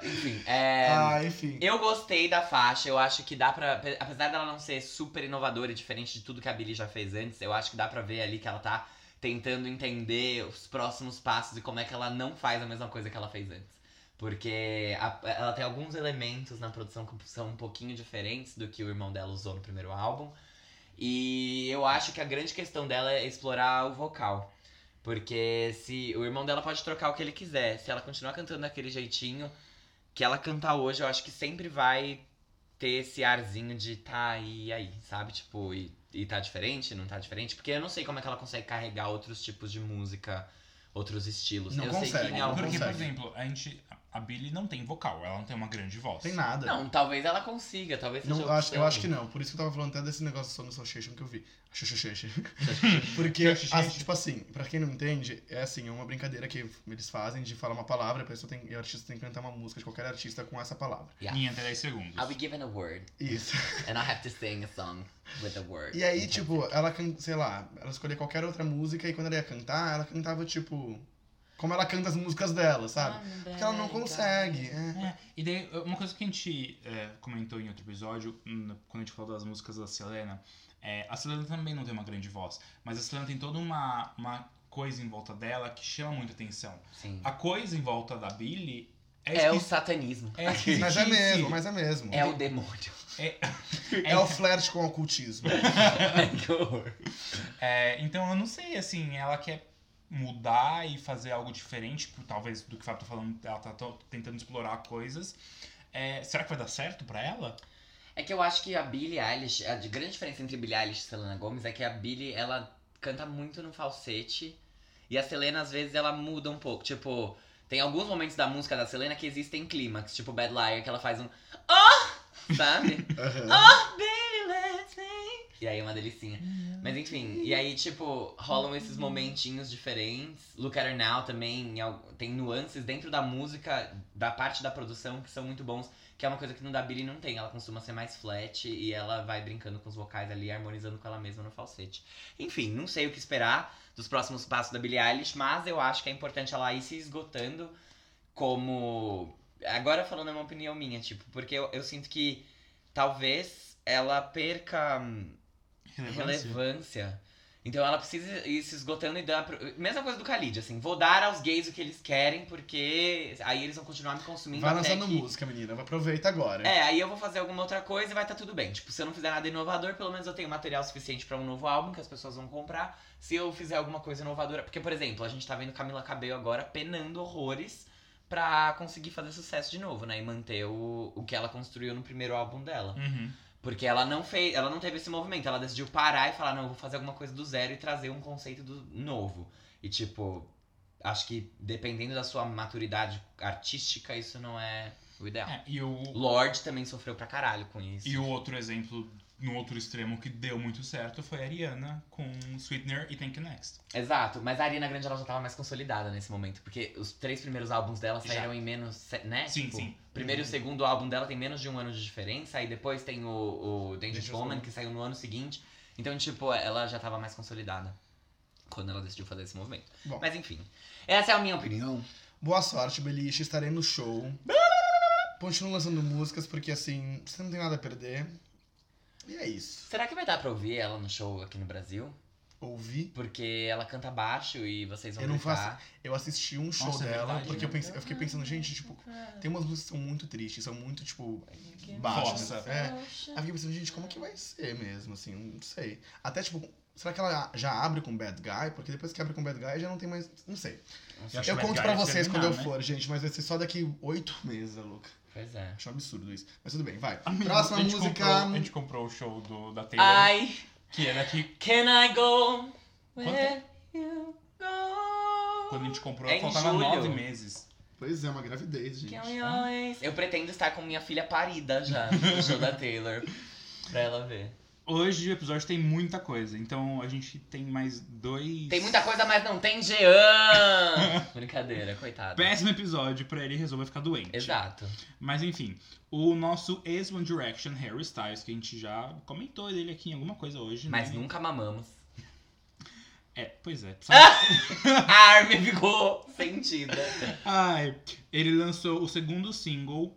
Enfim, é... Ah, enfim. Eu gostei da faixa, eu acho que dá pra. ape- Apesar dela não ser super inovadora e diferente de tudo que a Billie já fez antes, eu acho que dá pra ver ali que ela tá tentando entender os próximos passos e como é que ela não faz a mesma coisa que ela fez antes. Porque a- ela tem alguns elementos na produção que são um pouquinho diferentes do que o irmão dela usou no primeiro álbum. E eu acho que a grande questão dela é explorar o vocal. Porque se o irmão dela pode trocar o que ele quiser, se ela continuar cantando daquele jeitinho que ela cantar hoje, eu acho que sempre vai ter esse arzinho de tá e aí, sabe? Tipo, e, e tá diferente, não tá diferente? Porque eu não sei como é que ela consegue carregar outros tipos de música, outros estilos. Não eu sei consegue, que em não algum- Porque, por consegue. exemplo, a gente. A Billie não tem vocal, ela não tem uma grande voz. Tem nada. Não, talvez ela consiga, talvez seja Não, eu, acho, eu acho que não. Por isso que eu tava falando até desse negócio do Song Association que eu vi. Porque, tipo assim, pra quem não entende, é assim, é uma brincadeira que eles fazem de falar uma palavra, a pessoa tem, e o artista tem que cantar uma música de qualquer artista com essa palavra. Yeah. Em até 10 segundos. I'll be given a word, Isso. and I have to sing a song with a word. E aí, tipo, ela sei lá, ela escolhia qualquer outra música e quando ela ia cantar, ela cantava, tipo, como ela canta as músicas dela, sabe? Porque ela não consegue. é. É, e daí, uma coisa que a gente é, comentou em outro episódio, quando a gente falou das músicas da Selena, é, a Selena também não tem uma grande voz, mas a Selena tem toda uma, uma coisa em volta dela que chama muita atenção. Sim. A coisa em volta da Billie é, É o satanismo. é Mas é mesmo, mas é mesmo. É o demônio. É o flerte com o ocultismo. que horror. É, então eu não sei, assim, ela quer mudar e fazer algo diferente, tipo, talvez do que o Fábio tá falando, ela tá tentando explorar coisas. É, será que vai dar certo pra ela? É que eu acho que a Billie Eilish, a de- grande diferença entre Billie Eilish e Selena Gomez é que a Billie, ela canta muito no falsete e a Selena, às vezes, ela muda um pouco. Tipo, tem alguns momentos da música da Selena que existem clímax, tipo Bad Liar, que ela faz um Oh! Sabe? Aham. Oh, baby, let's sing. E aí é uma delicinha. Mas enfim, e aí, tipo, rolam esses momentinhos diferentes. Look at Her Now também tem nuances dentro da música, da parte da produção, que são muito bons. Que é uma coisa que no da Billie não tem. Ela costuma ser mais flat e ela vai brincando com os vocais ali, harmonizando com ela mesma no falsete. Enfim, não sei o que esperar dos próximos passos da Billie Eilish, mas eu acho que é importante ela ir se esgotando como. Agora falando é uma opinião minha, tipo, porque eu, eu sinto que talvez ela perca hum, relevância. Então ela precisa ir se esgotando e dar. Pro... Mesma coisa do Khalid, assim, vou dar aos gays o que eles querem, porque aí eles vão continuar me consumindo Vai lançando que... música, menina. Aproveita agora. É, aí eu vou fazer alguma outra coisa e vai estar tudo bem. Tipo, se eu não fizer nada inovador, pelo menos eu tenho material suficiente pra um novo álbum que as pessoas vão comprar. Se eu fizer alguma coisa inovadora. Porque, por exemplo, a gente tá vendo Camila Cabello agora penando horrores pra conseguir fazer sucesso de novo, né? E manter o, o que ela construiu no primeiro álbum dela. Uhum. Porque ela não fez, ela não teve esse movimento, ela decidiu parar e falar, não, eu vou fazer alguma coisa do zero e trazer um conceito do novo. E tipo, acho que dependendo da sua maturidade artística, isso não é o ideal. É, e, o, Lorde também sofreu pra caralho com isso. e o outro exemplo, no outro extremo, que deu muito certo foi a Ariana com Sweetener e Thank You Next. Exato, mas a Ariana Grande ela já tava mais consolidada nesse momento, porque os três primeiros álbuns dela Já. saíram em menos, né? Sim, Tipo, sim. Primeiro e o segundo álbum dela tem menos de um ano de diferença, aí depois tem o, o Dangerous Woman. que saiu no ano seguinte. Então, tipo, ela já tava mais consolidada quando ela decidiu fazer esse movimento. Bom. Mas enfim, essa é a minha opinião. Boa sorte, Beliche. Estarei no show. Continuo lançando músicas, porque assim, você não tem nada a perder. E é isso. Será que vai dar pra ouvir ela no show aqui no Brasil? Ouvi. Porque ela canta baixo e vocês vão Eu não gritar. Eu assisti um show Nossa, é dela, verdade, porque eu, né? pensei- eu fiquei pensando, gente, tipo, tem umas músicas que são muito tristes, são muito, tipo, baixas, sabe? É. Aí eu fiquei pensando, gente, como que vai ser mesmo, assim, não sei. Até, tipo, será que ela já abre com Bad Guy? Porque depois que abre com Bad Guy já não tem mais, não sei. Eu Eu conto pra vocês quando eu terminar, né? for, gente, mas vai ser só daqui oito meses, a louca. Pois é. Acho um absurdo isso. Mas tudo bem, vai. Amigo, Próxima a música. Comprou, a gente comprou o show do, da Taylor, Ai, que é daqui. can I go where you go? Quando a gente comprou, É faltava julho. nove meses. Pois é, uma gravidez, gente. Can we always- Eu pretendo estar com minha filha parida já no show da Taylor. Pra ela ver. Hoje o episódio tem muita coisa, então a gente tem mais dois. Tem muita coisa, mas não tem Jean! Brincadeira, coitado. Péssimo episódio pra ele resolver ficar doente. Exato. Mas enfim, o nosso ex-One Direction, Harry Styles, que a gente já comentou dele aqui em alguma coisa hoje. Mas né? nunca mamamos. É, pois é. A Armin ficou sentida. Ai, ele lançou o segundo single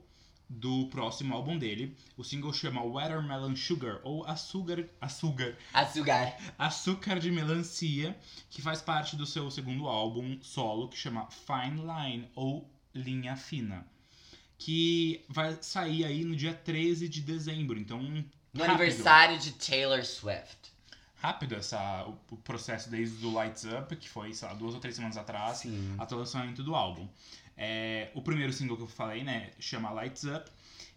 do próximo álbum dele. O single chama Watermelon Sugar, ou Açúcar, açúcar, Açúcar. Açúcar de Melancia, que faz parte do seu segundo álbum solo, que chama Fine Line, ou Linha Fina. Que vai sair aí no dia 13 de dezembro, então No rápido. aniversário de Taylor Swift. rápido essa, o, o processo desde o Lights Up, que foi, sei lá, duas ou três semanas atrás, Sim. até o lançamento do álbum. É, o primeiro single que eu falei, né, chama Lights Up.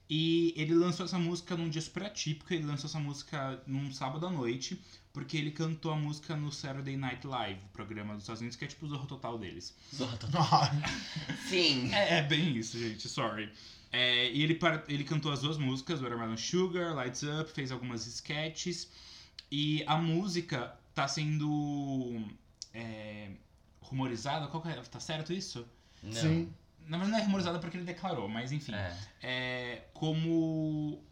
E ele lançou essa música num dia super atípico, ele lançou essa música num sábado à noite, porque ele cantou a música no Saturday Night Live, programa dos Estados Unidos, que é tipo o Zorro Total deles. Sim. É, é bem isso, gente, sorry. É, e ele, ele cantou as duas músicas, Watermelon Sugar, Lights Up, fez algumas sketches. E a música tá sendo é, rumorizada. Qual que é? Tá certo isso? Não. Sim. Na verdade não é rumorizada porque ele declarou, mas enfim. É. É, como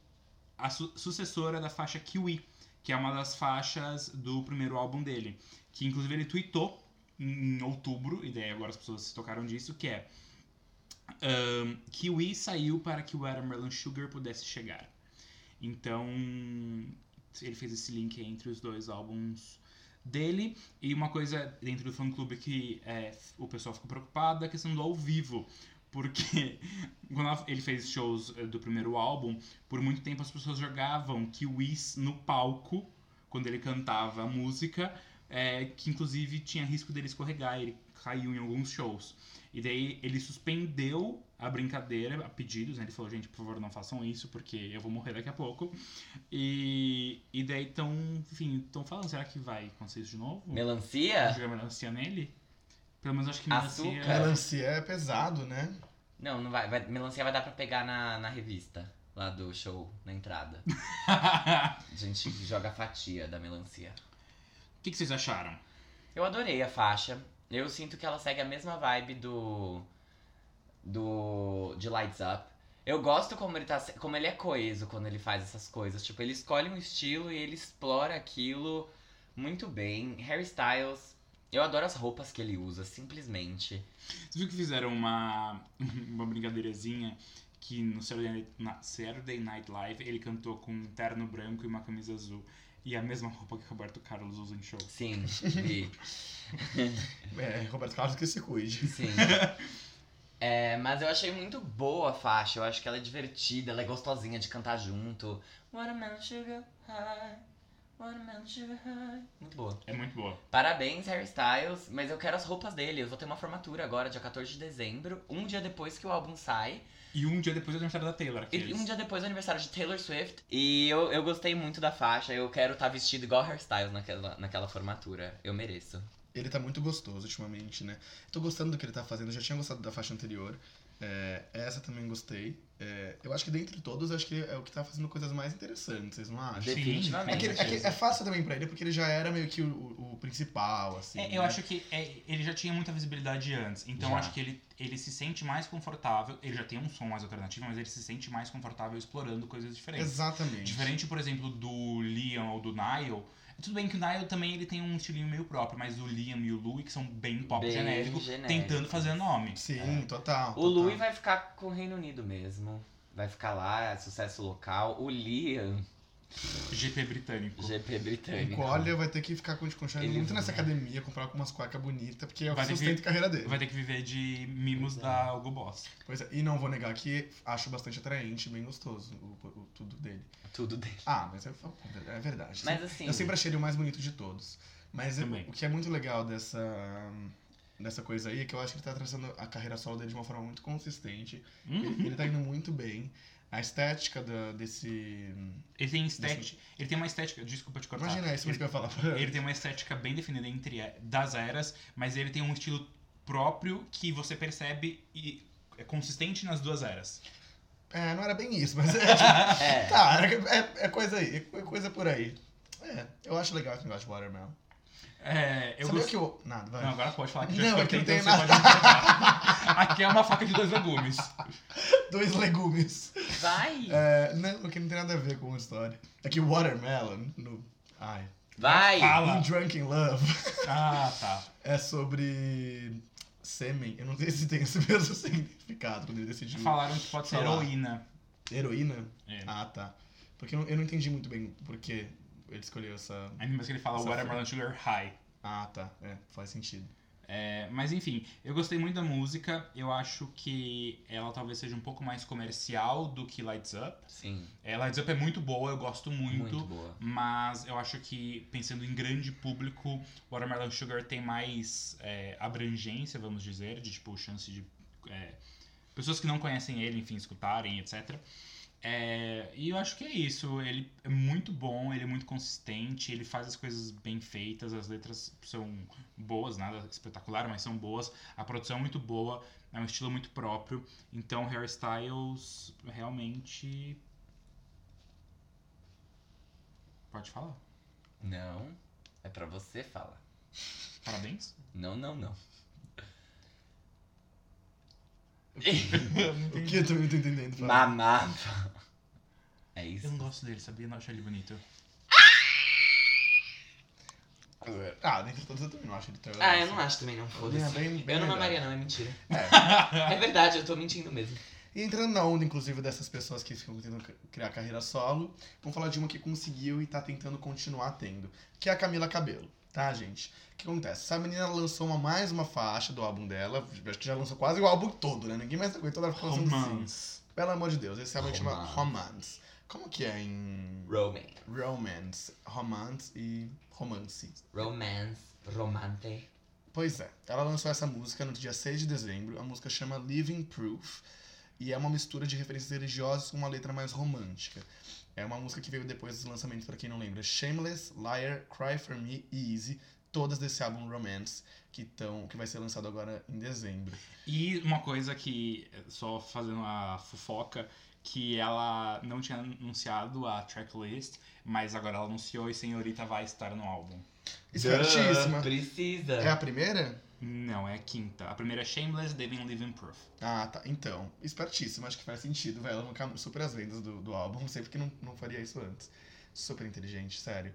a su- sucessora da faixa Kiwi, que é uma das faixas do primeiro álbum dele. Que inclusive ele tweetou em outubro, e daí agora as pessoas se tocaram disso, que é ahn, Kiwi saiu para que o Watermelon Sugar pudesse chegar. Então ele fez esse link entre os dois álbuns dele. E uma coisa dentro do fã clube que é, o pessoal ficou preocupado é a questão do ao vivo. Porque quando ele fez shows eh, do primeiro álbum, por muito tempo as pessoas jogavam Kiwis no palco quando ele cantava a música, é, que inclusive tinha risco dele escorregar, ele caiu em alguns shows. E daí ele suspendeu a brincadeira a pedidos, né? Ele falou, gente, por favor, não façam isso, porque eu vou morrer daqui a pouco. E, e daí estão, enfim, estão falando, será que vai acontecer isso de novo? Melancia? Jogar melancia nele? Pelo menos acho que Açúcar. melancia... Melancia é pesado, né? Não, não vai. vai melancia vai dar pra pegar na, na revista. Lá do show, na entrada. A gente joga a fatia da melancia. O que, que vocês acharam? Eu adorei a faixa. Eu sinto que ela segue a mesma vibe do. do. de Lights Up. Eu gosto como ele tá. como ele é coeso quando ele faz essas coisas. Tipo, ele escolhe um estilo e ele explora aquilo muito bem. Harry Styles. Eu adoro as roupas que ele usa, simplesmente. Você viu que fizeram uma, uma brincadeirazinha que no Saturday Night, Saturday Night Live ele cantou com um terno branco e uma camisa azul. E a mesma roupa que o Roberto Carlos usa em show. Sim, vi. É, Roberto Carlos que se cuide. Sim. É, mas eu achei muito boa a faixa. Eu acho que ela é divertida, ela é gostosinha de cantar junto. Watermelon sugar high. Watermelon sugar high. Muito boa. É muito boa. Parabéns, Harry Styles. Mas eu quero as roupas dele. Eu vou ter uma formatura agora, dia 14 de dezembro. Um dia depois que o álbum sai. E um dia depois do aniversário da Taylor. E aqueles. um dia depois do aniversário de Taylor Swift. E eu, eu gostei muito da faixa. Eu quero estar vestido igual Harry Styles naquela, naquela formatura. Eu mereço. Ele tá muito gostoso ultimamente, né? Tô gostando do que ele tá fazendo, eu já tinha gostado da faixa anterior. É, essa também gostei. É, eu acho que dentre todos, acho que é o que tá fazendo coisas mais interessantes, vocês não acham? Sim. É, Definitivamente. que, é, que é fácil também pra ele, porque ele já era meio que o, o- o principal, assim. É, eu né? acho que é, ele já tinha muita visibilidade antes. Então Já. acho que ele, ele se sente mais confortável. Ele já tem um som mais alternativo, mas ele se sente mais confortável explorando coisas diferentes. Exatamente. Diferente, por exemplo, do Liam ou do Niall, Tudo bem que o Niall também ele tem um estilinho meio próprio, mas o Liam e o Louis, que são bem pop Bem genérico, genérico. tentando fazer nome. Sim, total. O total. Louis vai ficar com o Reino Unido mesmo. Vai ficar lá, é sucesso local. O Liam, GP britânico. GP O britânico. Collier vai ter que ficar continuando Ele muito nessa academia, comprar algumas cuecas bonitas, porque é o que que- sustenta a carreira dele. Vai ter que viver de mimos é. da Hugo Boss. Pois é, e não vou negar que acho bastante atraente, bem gostoso o, o- tudo dele. Tudo dele. Ah, mas é, é verdade. Mas assim. Eu sempre achei ele o mais bonito de todos. Mas é- Também. o que é muito legal dessa, dessa coisa aí é que eu acho que ele tá trazendo a carreira solo dele de uma forma muito consistente. Ele, Uhum. ele tá indo muito bem. A estética da- desse. Ele tem estética. Ele tem uma estética. Desculpa te cortar. Imagina, é isso ele, que eu ia falar. ele tem uma estética bem definida entre das eras, mas ele tem um estilo próprio que você percebe e é consistente nas duas eras. É, não era bem isso, mas é. tipo, É. tá, é, é- é coisa aí, é coisa por aí. É, eu acho legal esse negócio de Watermelon. É, eu Sabia gost- que eu. Nada, vai. Não, agora pode falar que já Não, escutei, é então você nada. pode. Aqui é uma faca de dois legumes. Dois legumes. Vai! É, não, que não tem nada a ver com a história. É que Watermelon, no. Ai. Vai! Fala. In Drunken Love, Ah, tá. é sobre sêmen. Eu não sei se tem esse mesmo significado quando ele decidiu. Falaram que pode ser Falar. heroína. Heroína? É. Ah, tá. Porque eu não, eu não entendi muito bem por que ele escolheu essa. Aí mas que ele fala Watermelon Sugar High. Ah, tá. É, faz sentido. É, mas enfim, eu gostei muito da música. Eu acho que ela talvez seja um pouco mais comercial do que Lights Up. Sim, É, Lights Up é muito boa, eu gosto muito. muito boa. Mas eu acho que, pensando em grande público, Watermelon Sugar tem mais é, abrangência, vamos dizer, de tipo, chance de é, pessoas que não conhecem ele, enfim, escutarem, etc. É, e eu acho que é isso. Ele é muito bom, ele é muito consistente, ele faz as coisas bem feitas, as letras são boas, nada espetacular, mas são boas. A produção é muito boa, é um estilo muito próprio. Então, Hairstyles realmente. Pode falar. Não, é pra você falar. Parabéns. Não, não, não. O que eu também não tô entendendo? fala. Mamava. É Eu isso. não gosto dele, sabia? Não acho ele bonito. Ah, dentre todos eu também não acho ele tão Ah, eu não acho também, não. Foda-se. é bem, bem Eu não mamaria, não, é mentira. É. É verdade, eu tô mentindo mesmo. E entrando na onda, inclusive, dessas pessoas que ficam tentando criar carreira solo, vamos falar de uma que conseguiu e tá tentando continuar tendo, que é a Camila Cabelo, tá, gente? O que acontece? Essa menina lançou uma, mais uma faixa do álbum dela, acho que já lançou quase o álbum todo, né? Ninguém mais aguentou ela ficar lançando assim. Romance. Pelo amor de Deus, esse álbum chama Romance. Romance. Como que é em Romance. Romance? Romance e romance. Romance. Romante. Pois é, ela lançou essa música no dia 6 de dezembro. A música chama Living Proof e é uma mistura de referências religiosas com uma letra mais romântica. É uma música que veio depois dos lançamentos, pra quem não lembra, Shameless, Liar, Cry For Me e Easy, todas desse álbum Romance, que, tão, que vai ser lançado agora em dezembro. E uma coisa que, só fazendo a fofoca, que ela não tinha anunciado a tracklist, mas agora ela anunciou e Senhorita vai estar no álbum. Espertíssima. Precisa. É a primeira? Não, é a quinta. A primeira é Shameless, Devin Living Proof. Ah, tá. Então, espertíssima, acho que faz sentido, vai alavancar super as vendas do, do álbum. Não sei porque não, não faria isso antes. Super inteligente, sério.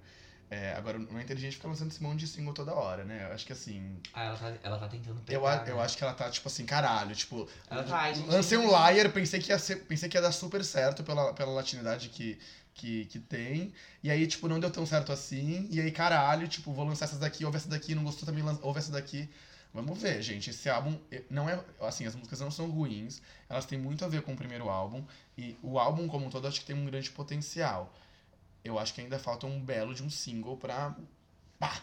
É, agora, não é inteligente ficar lançando esse monte de single toda hora, né? Eu acho que assim. Ah, ela tá, ela tá tentando pegar. Eu, a- né? eu acho que ela tá, tipo assim, caralho, tipo. Ela tá, ai, gente. Lancei um Liar, pensei que ia ser, pensei que ia dar super certo pela, pela latinidade que, que, que tem. E aí, tipo, não deu tão certo assim. E aí, caralho, tipo, vou lançar essas daqui, ouve essa daqui, não gostou também, ouve essa daqui. Vamos ver, gente. Esse álbum não é. Assim, as músicas não são ruins. Elas têm muito a ver com o primeiro álbum. E o álbum, como um todo, acho que tem um grande potencial. Eu acho que ainda falta um belo de um single pra.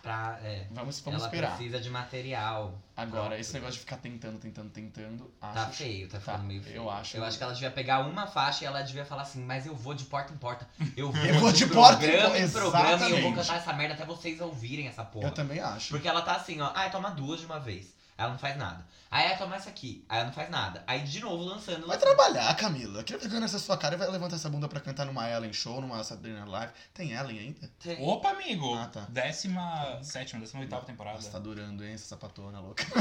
Pra, é. Vamos, vamos ela esperar. precisa de material. Agora, Pronto. esse negócio de ficar tentando, tentando, tentando. Acho Tá feio, tá ficando Tá, meio feio. eu acho. Eu acho que ela devia pegar uma faixa e ela devia falar assim, mas eu vou de porta em porta. Eu vou, Eu vou de porta em em porta, programa e eu vou cantar essa merda até vocês ouvirem essa porra. Eu também acho. Porque ela tá assim, ó, ai, toma duas de uma vez. Ela não faz nada. Aí ela toma essa aqui, aí ela não faz nada. Aí de novo lançando. Vai lançando. trabalhar, Camila. Queria ficar nessa sua cara e vai levantar essa bunda pra cantar numa Ellen Show, numa Saturday Night Live. Tem Ellen ainda? Tem- Opa, amigo! Ah, tá. Décima sétima, décima oitava temporada. Nossa, tá durando, hein, essa sapatona louca.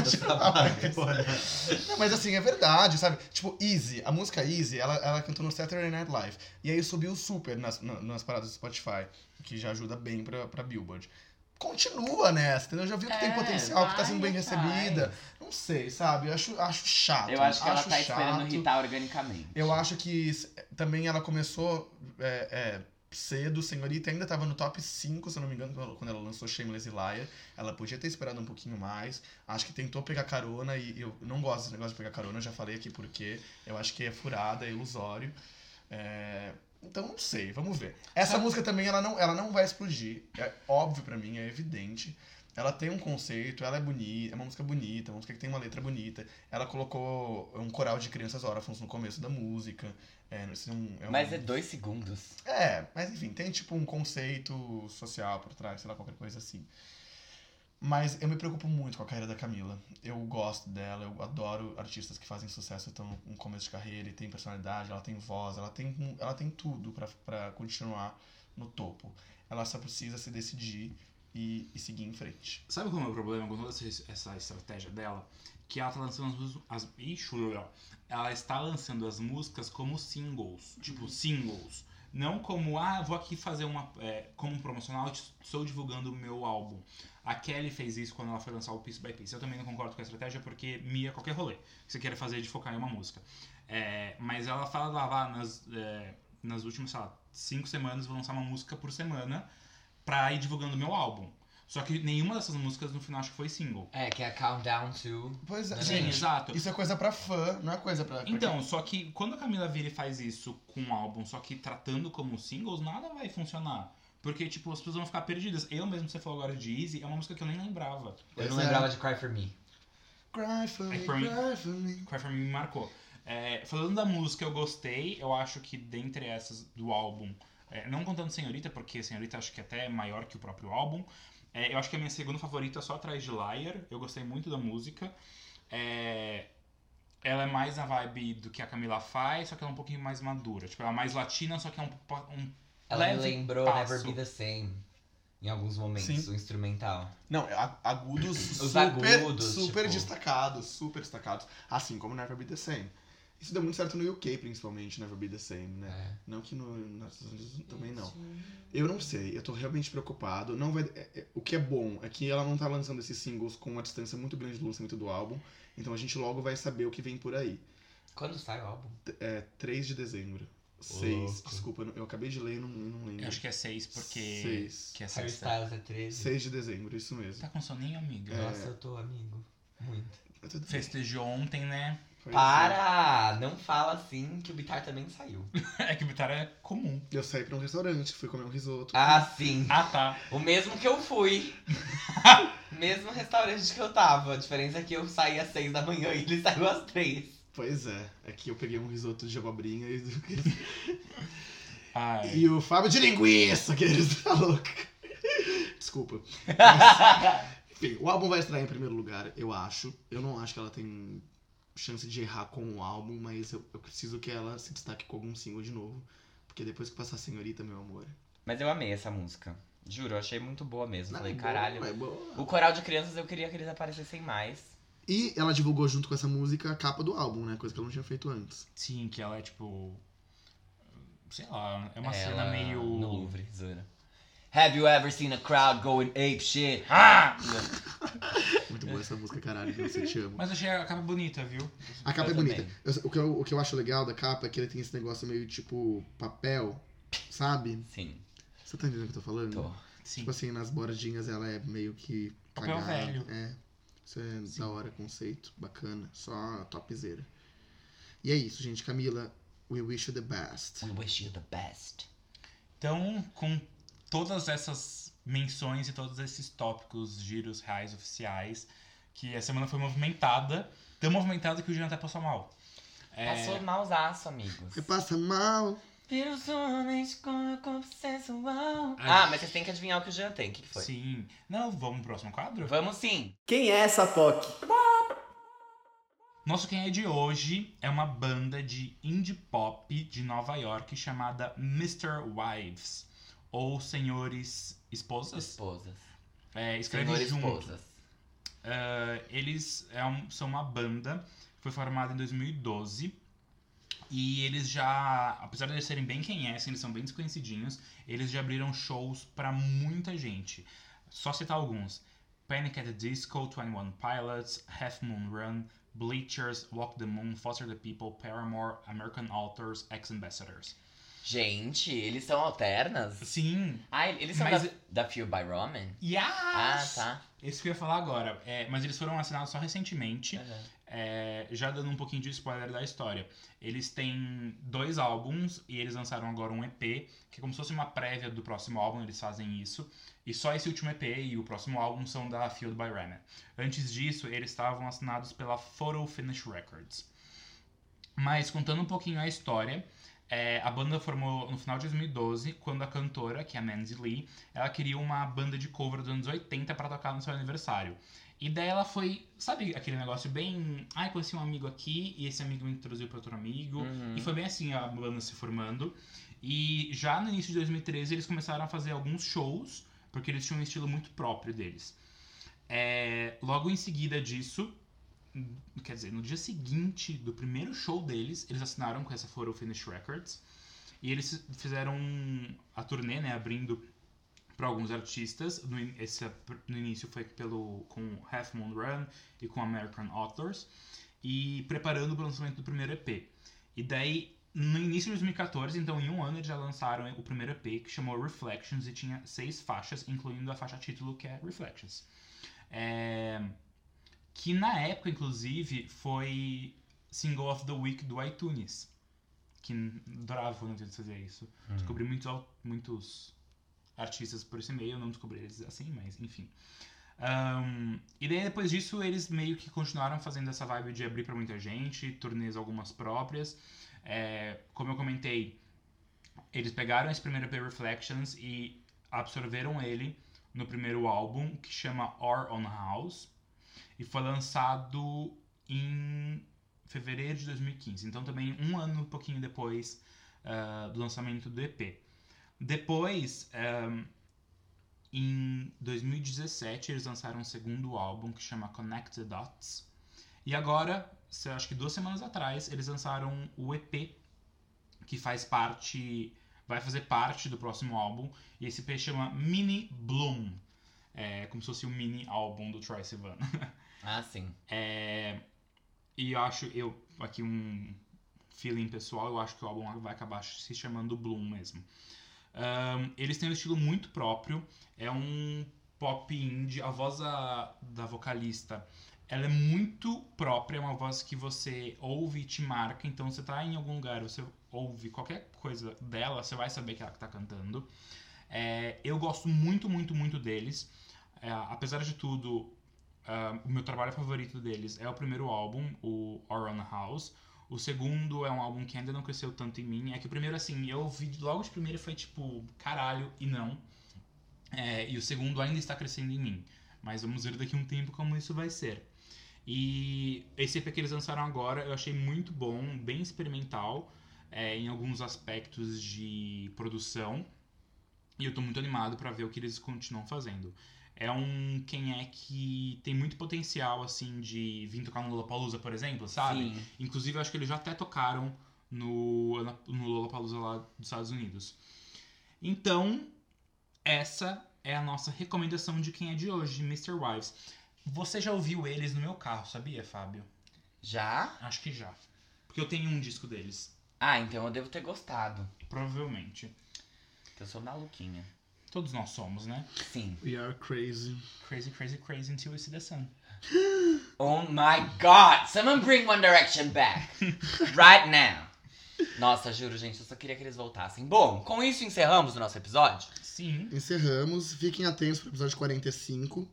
Não, mas assim, é verdade, sabe? Tipo, Easy, a música Easy, ela, ela cantou no Saturday Night Live. E aí subiu super nas, na- nas paradas do Spotify, que já ajuda bem pra, pra Billboard. Continua nessa, entendeu? Já viu que tem É, potencial, que tá sendo bem vai recebida. atrás. Não sei, sabe? Eu acho, acho chato. Eu acho que ela tá esperando chato. irritar organicamente. Eu acho que também ela começou é, é, cedo, Senhorita ainda tava no top 5, se eu não me engano, quando ela- lançou Shameless Liar. Ela podia ter esperado um pouquinho mais. Acho que tentou pegar carona e eu não gosto desse negócio de pegar carona, eu já falei aqui porque eu acho que é furada, é ilusório. É, Então não sei, vamos ver. Essa Sabe- música também ela não, ela não vai explodir. É óbvio pra mim, é evidente. Ela tem um conceito, ela é bonita, é uma música bonita, uma música que tem uma letra bonita. Ela colocou um coral de crianças órfãos no começo da música. É, é um- é um- Mas é dois segundos. É, mas enfim, tem tipo um conceito social por trás, sei lá, qualquer coisa assim. Mas eu me preocupo muito com a carreira da Camila. Eu gosto dela, eu adoro artistas que fazem sucesso estão no começo de carreira e tem personalidade, ela tem voz, ela tem, ela tem tudo pra continuar no topo. Ela só precisa se decidir e, e seguir em frente. Sabe qual é o meu problema com toda essa, essa estratégia dela? Que ela tá lançando as. As, ela está lançando as músicas como singles. Tipo, singles. Não como, ah, vou aqui fazer uma. é, como um promocional, estou divulgando o meu álbum. A Kelly fez isso quando ela foi lançar o Piece by Piece. Eu também não concordo com a estratégia porque mia qualquer rolê que você queira fazer de focar em uma música. É, mas ela fala lá, lá nas, é, nas últimas, sei lá, cinco semanas, vou lançar uma música por semana pra ir divulgando o meu álbum. Só que nenhuma dessas músicas no final acho que foi single. É, que é Countdown to. Pois é, Sim, exato. isso é coisa pra fã, não é coisa pra. pra Então, só que quando a Camila vira e faz isso com um álbum, só que tratando como singles, nada vai funcionar. Porque, tipo, as pessoas vão ficar perdidas. Eu mesmo, você falou agora de Easy, é uma música que eu nem lembrava. Eu não é. lembrava de Cry For Me. Cry for me, É for me. cry for me. Cry For Me me marcou. É, falando da música, eu gostei. Eu acho que dentre essas do álbum, é, não contando Senhorita, porque Senhorita acho que até é maior que o próprio álbum. É, eu acho que a minha segunda favorita é só atrás de Liar. Eu gostei muito da música. É, ela é mais a vibe do que a Camila faz, só que ela é um pouquinho mais madura. Tipo, ela é mais latina, só que é um, um Ela me lembrou passo. Never Be The Same. Em alguns momentos, Sim. o instrumental. Não, a- agudos Os super, agudos, super tipo- destacados, super destacados. Assim como Never Be The Same. Isso deu muito certo no UK, principalmente, Never Be The Same, né? É. Não que no, nos Estados Unidos também não. Eu não sei, eu tô realmente preocupado. Não vai, é- é- o que é bom é que ela não tá lançando esses singles com uma distância muito grande do lançamento do álbum. Então a gente logo vai saber o que vem por aí. Quando sai o álbum? É 3 de dezembro. 6. Louco. Desculpa, eu acabei de ler e não, não lembro. Eu acho que é seis, porque. Seis. Que é Harry. Styles é 13. 6 de dezembro, isso mesmo. Tá com soninho, amiga? Nossa, eu tô amigo. Muito. Festejou ontem, né? Para! Não fala assim que o Bitar também saiu. É que o Bitar é comum. é. Eu saí pra um restaurante, fui comer um risoto. Ah, sim. Ah, tá. O mesmo que eu fui. mesmo restaurante que eu tava. A diferença é que eu saí às 6 da manhã e ele saiu às 3. Pois é, aqui eu peguei um risoto de abobrinha e, Ai. e o Fábio de linguiça, que eles tá louco. Desculpa. Mas, enfim, o álbum vai estrear em primeiro lugar, eu acho. Eu não acho que ela tem chance de errar com o álbum, mas eu, eu preciso que ela se destaque com algum single de novo. Porque depois que passar a senhorita, meu amor. Mas eu amei essa música. Juro, eu achei muito boa mesmo. Não, Falei, é boa, caralho. é boa. O coral de crianças eu queria que eles aparecessem mais. E ela divulgou junto com essa música a capa do álbum, né? Coisa que ela não tinha feito antes. Sim, que ela é tipo. Sei lá, é uma Ela cena meio. No Louvre, zoeira. Have you ever seen a crowd going ape shit? Ah! Muito boa essa música, caralho, que você te amo. Mas achei a capa bonita, viu? A capa Eu é bonita. também. Eu- o, que eu, o que eu acho legal da capa é que ele tem esse negócio meio tipo papel, sabe? Sim, Você tá entendendo o que eu tô falando? tô. Sim. Tipo assim, nas bordinhas ela é meio que. Papel velho. É. Isso é da hora, conceito. Bacana. Só topzera. E é isso, gente. Camila, we wish you the best. We wish you the best. Então, com todas essas menções e todos esses tópicos, giros reais oficiais, que a semana foi movimentada. Tão movimentada que o Jean até passou mal. É, Passou mausaço, amigos. Você passa mal. Vira os homens com a corpo sensual. Ai. Ah, mas vocês têm que adivinhar o que o Jean tem. O que, que foi? Sim. Não, vamos pro próximo quadro? Vamos sim. Quem é essa POC? Nosso Quem é de hoje é uma banda de indie pop de Nova York chamada Mr. Wives, ou Senhores Esposas. Esposas. É, escreve Senhor junto. esposas. Ah, eles é um- são uma banda, foi formada em 2012. E eles já, apesar de eles serem bem quem é, assim, eles são bem desconhecidinhos, eles já abriram shows pra muita gente. Só citar alguns: Panic at the Disco, 21 Pilots, Half Moon Run, Bleachers, Walk the Moon, Foster the People, Paramore, American Authors, Ex-Ambassadors. Gente, eles são alternas? Sim, Ah, eles são Mas- da, da Feel by Roman? yes! Ah, tá. Esse que eu ia falar agora. É, mas eles foram assinados só recentemente. Aham. É, já dando um pouquinho de spoiler da história. Eles têm dois álbuns e eles lançaram agora um EP, que é como se fosse uma prévia do próximo álbum, eles fazem isso. E só esse último EP e o próximo álbum são da Field by Ramen. Antes disso, eles estavam assinados pela Photo Finish Records. Mas contando um pouquinho a história, é, a banda formou no final de 2012, quando a cantora, que é a Mandy Lee, ela queria uma banda de cover dos anos 80 para tocar no seu aniversário. E daí ela foi, sabe aquele negócio bem. Ai, conheci um amigo aqui e esse amigo me introduziu para outro amigo. Uhum. E foi bem assim a banda se formando. E já no início de 2013 eles começaram a fazer alguns shows, porque eles tinham um estilo muito próprio deles. É, logo em seguida disso, quer dizer, no dia seguinte do primeiro show deles, eles assinaram com essa Photo Finish Records. E eles fizeram a turnê, né, abrindo para alguns artistas. No, esse, no início foi pelo, com Half Moon Run e com American Authors. E preparando para o lançamento do primeiro EP. E daí, no início de 2014, então em um ano, eles já lançaram o primeiro EP, que chamou Reflections, e tinha seis faixas, incluindo a faixa título, que é Reflections. É, Que na época, inclusive, foi Single of the Week do iTunes. Que adorava quando eles faziam isso. Descobri muitos, muitos artistas por esse meio, eu não descobri eles assim, mas enfim. Ahn, e daí depois disso eles meio que continuaram fazendo essa vibe de abrir pra muita gente, turnês algumas próprias. É, como eu comentei, eles pegaram esse primeiro EP Reflections e absorveram ele no primeiro álbum, que chama Our On House, e foi lançado em fevereiro de 2015. Então também um ano, um pouquinho depois ah, do lançamento do EP. Depois, ahm, em 2017, eles lançaram um segundo álbum que chama Connect the Dots. E agora, acho que duas semanas atrás, eles lançaram o EP, que faz parte. Vai fazer parte do próximo álbum. E esse EP chama Mini Bloom. É como se fosse um mini álbum do Troy Sivan. Ah, sim. É, e eu acho, eu, aqui um feeling pessoal, eu acho que o álbum vai acabar se chamando Bloom mesmo. Ahn, eles têm um estilo muito próprio, é um pop indie, a voz da, da vocalista, ela é muito própria, é uma voz que você ouve e te marca, então você tá em algum lugar, você ouve qualquer coisa dela, você vai saber que ela tá cantando. É, eu gosto muito, muito, muito deles. É, apesar de tudo, ah, o meu trabalho favorito deles é o primeiro álbum, o Our Own House. O segundo é um álbum que ainda não cresceu tanto em mim. É que o primeiro, assim, eu ouvi logo de primeiro foi tipo, caralho, e não. É, e o segundo ainda está crescendo em mim. Mas vamos ver daqui a um tempo como isso vai ser. E esse EP que eles lançaram agora eu achei muito bom, bem experimental é, em alguns aspectos de produção. E eu tô muito animado para ver o que eles continuam fazendo. É um quem é que tem muito potencial, assim, de vir tocar no Lollapalooza, por exemplo, sabe? Sim. Inclusive, eu acho que eles já até tocaram no, no Lollapalooza lá dos Estados Unidos. Então, essa é a nossa recomendação de quem é de hoje, Mr. Wives. Você já ouviu eles no meu carro, sabia, Fábio? Já? Acho que já. Porque eu tenho um disco deles. Ah, então eu devo ter gostado. Provavelmente. Que eu sou maluquinha. Todos nós somos, né? Sim. We are crazy. Crazy, crazy, crazy until we see the sun. Oh my god! Someone bring One Direction back! right now! Nossa, juro, gente, eu só queria que eles voltassem. Bom, com isso encerramos o nosso episódio. Sim. Encerramos. Fiquem atentos pro episódio 45,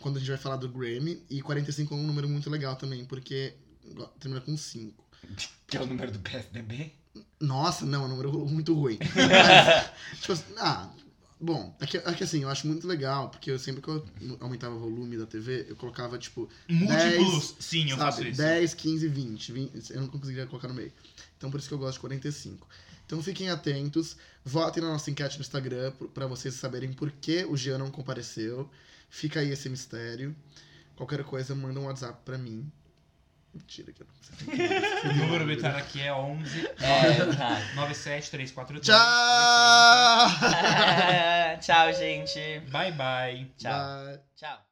quando a gente vai falar do Grammy. E 45 é um número muito legal também, porque termina com 5. Que é o número do PSDB? Nossa, não, é um número muito ruim. Mas, tipo assim, ah, Bom, é que, é que assim, eu acho muito legal, porque eu sempre que eu aumentava o volume da TV, eu colocava, tipo, Múltiplos. Sim, eu faço sabe, isso. 10, 15, 20, 20. Eu não conseguiria colocar no meio. Então por isso que eu gosto de 45. Então fiquem atentos, votem na nossa enquete no Instagram pra vocês saberem por que o Jean não compareceu. Fica aí esse mistério. Qualquer coisa, manda um WhatsApp pra mim. Mentira que eu não O número arbitrário aqui é 11 É, tá. 97342. Tchau! Tchau, gente. Bye bye. Tchau. Bye. Tchau.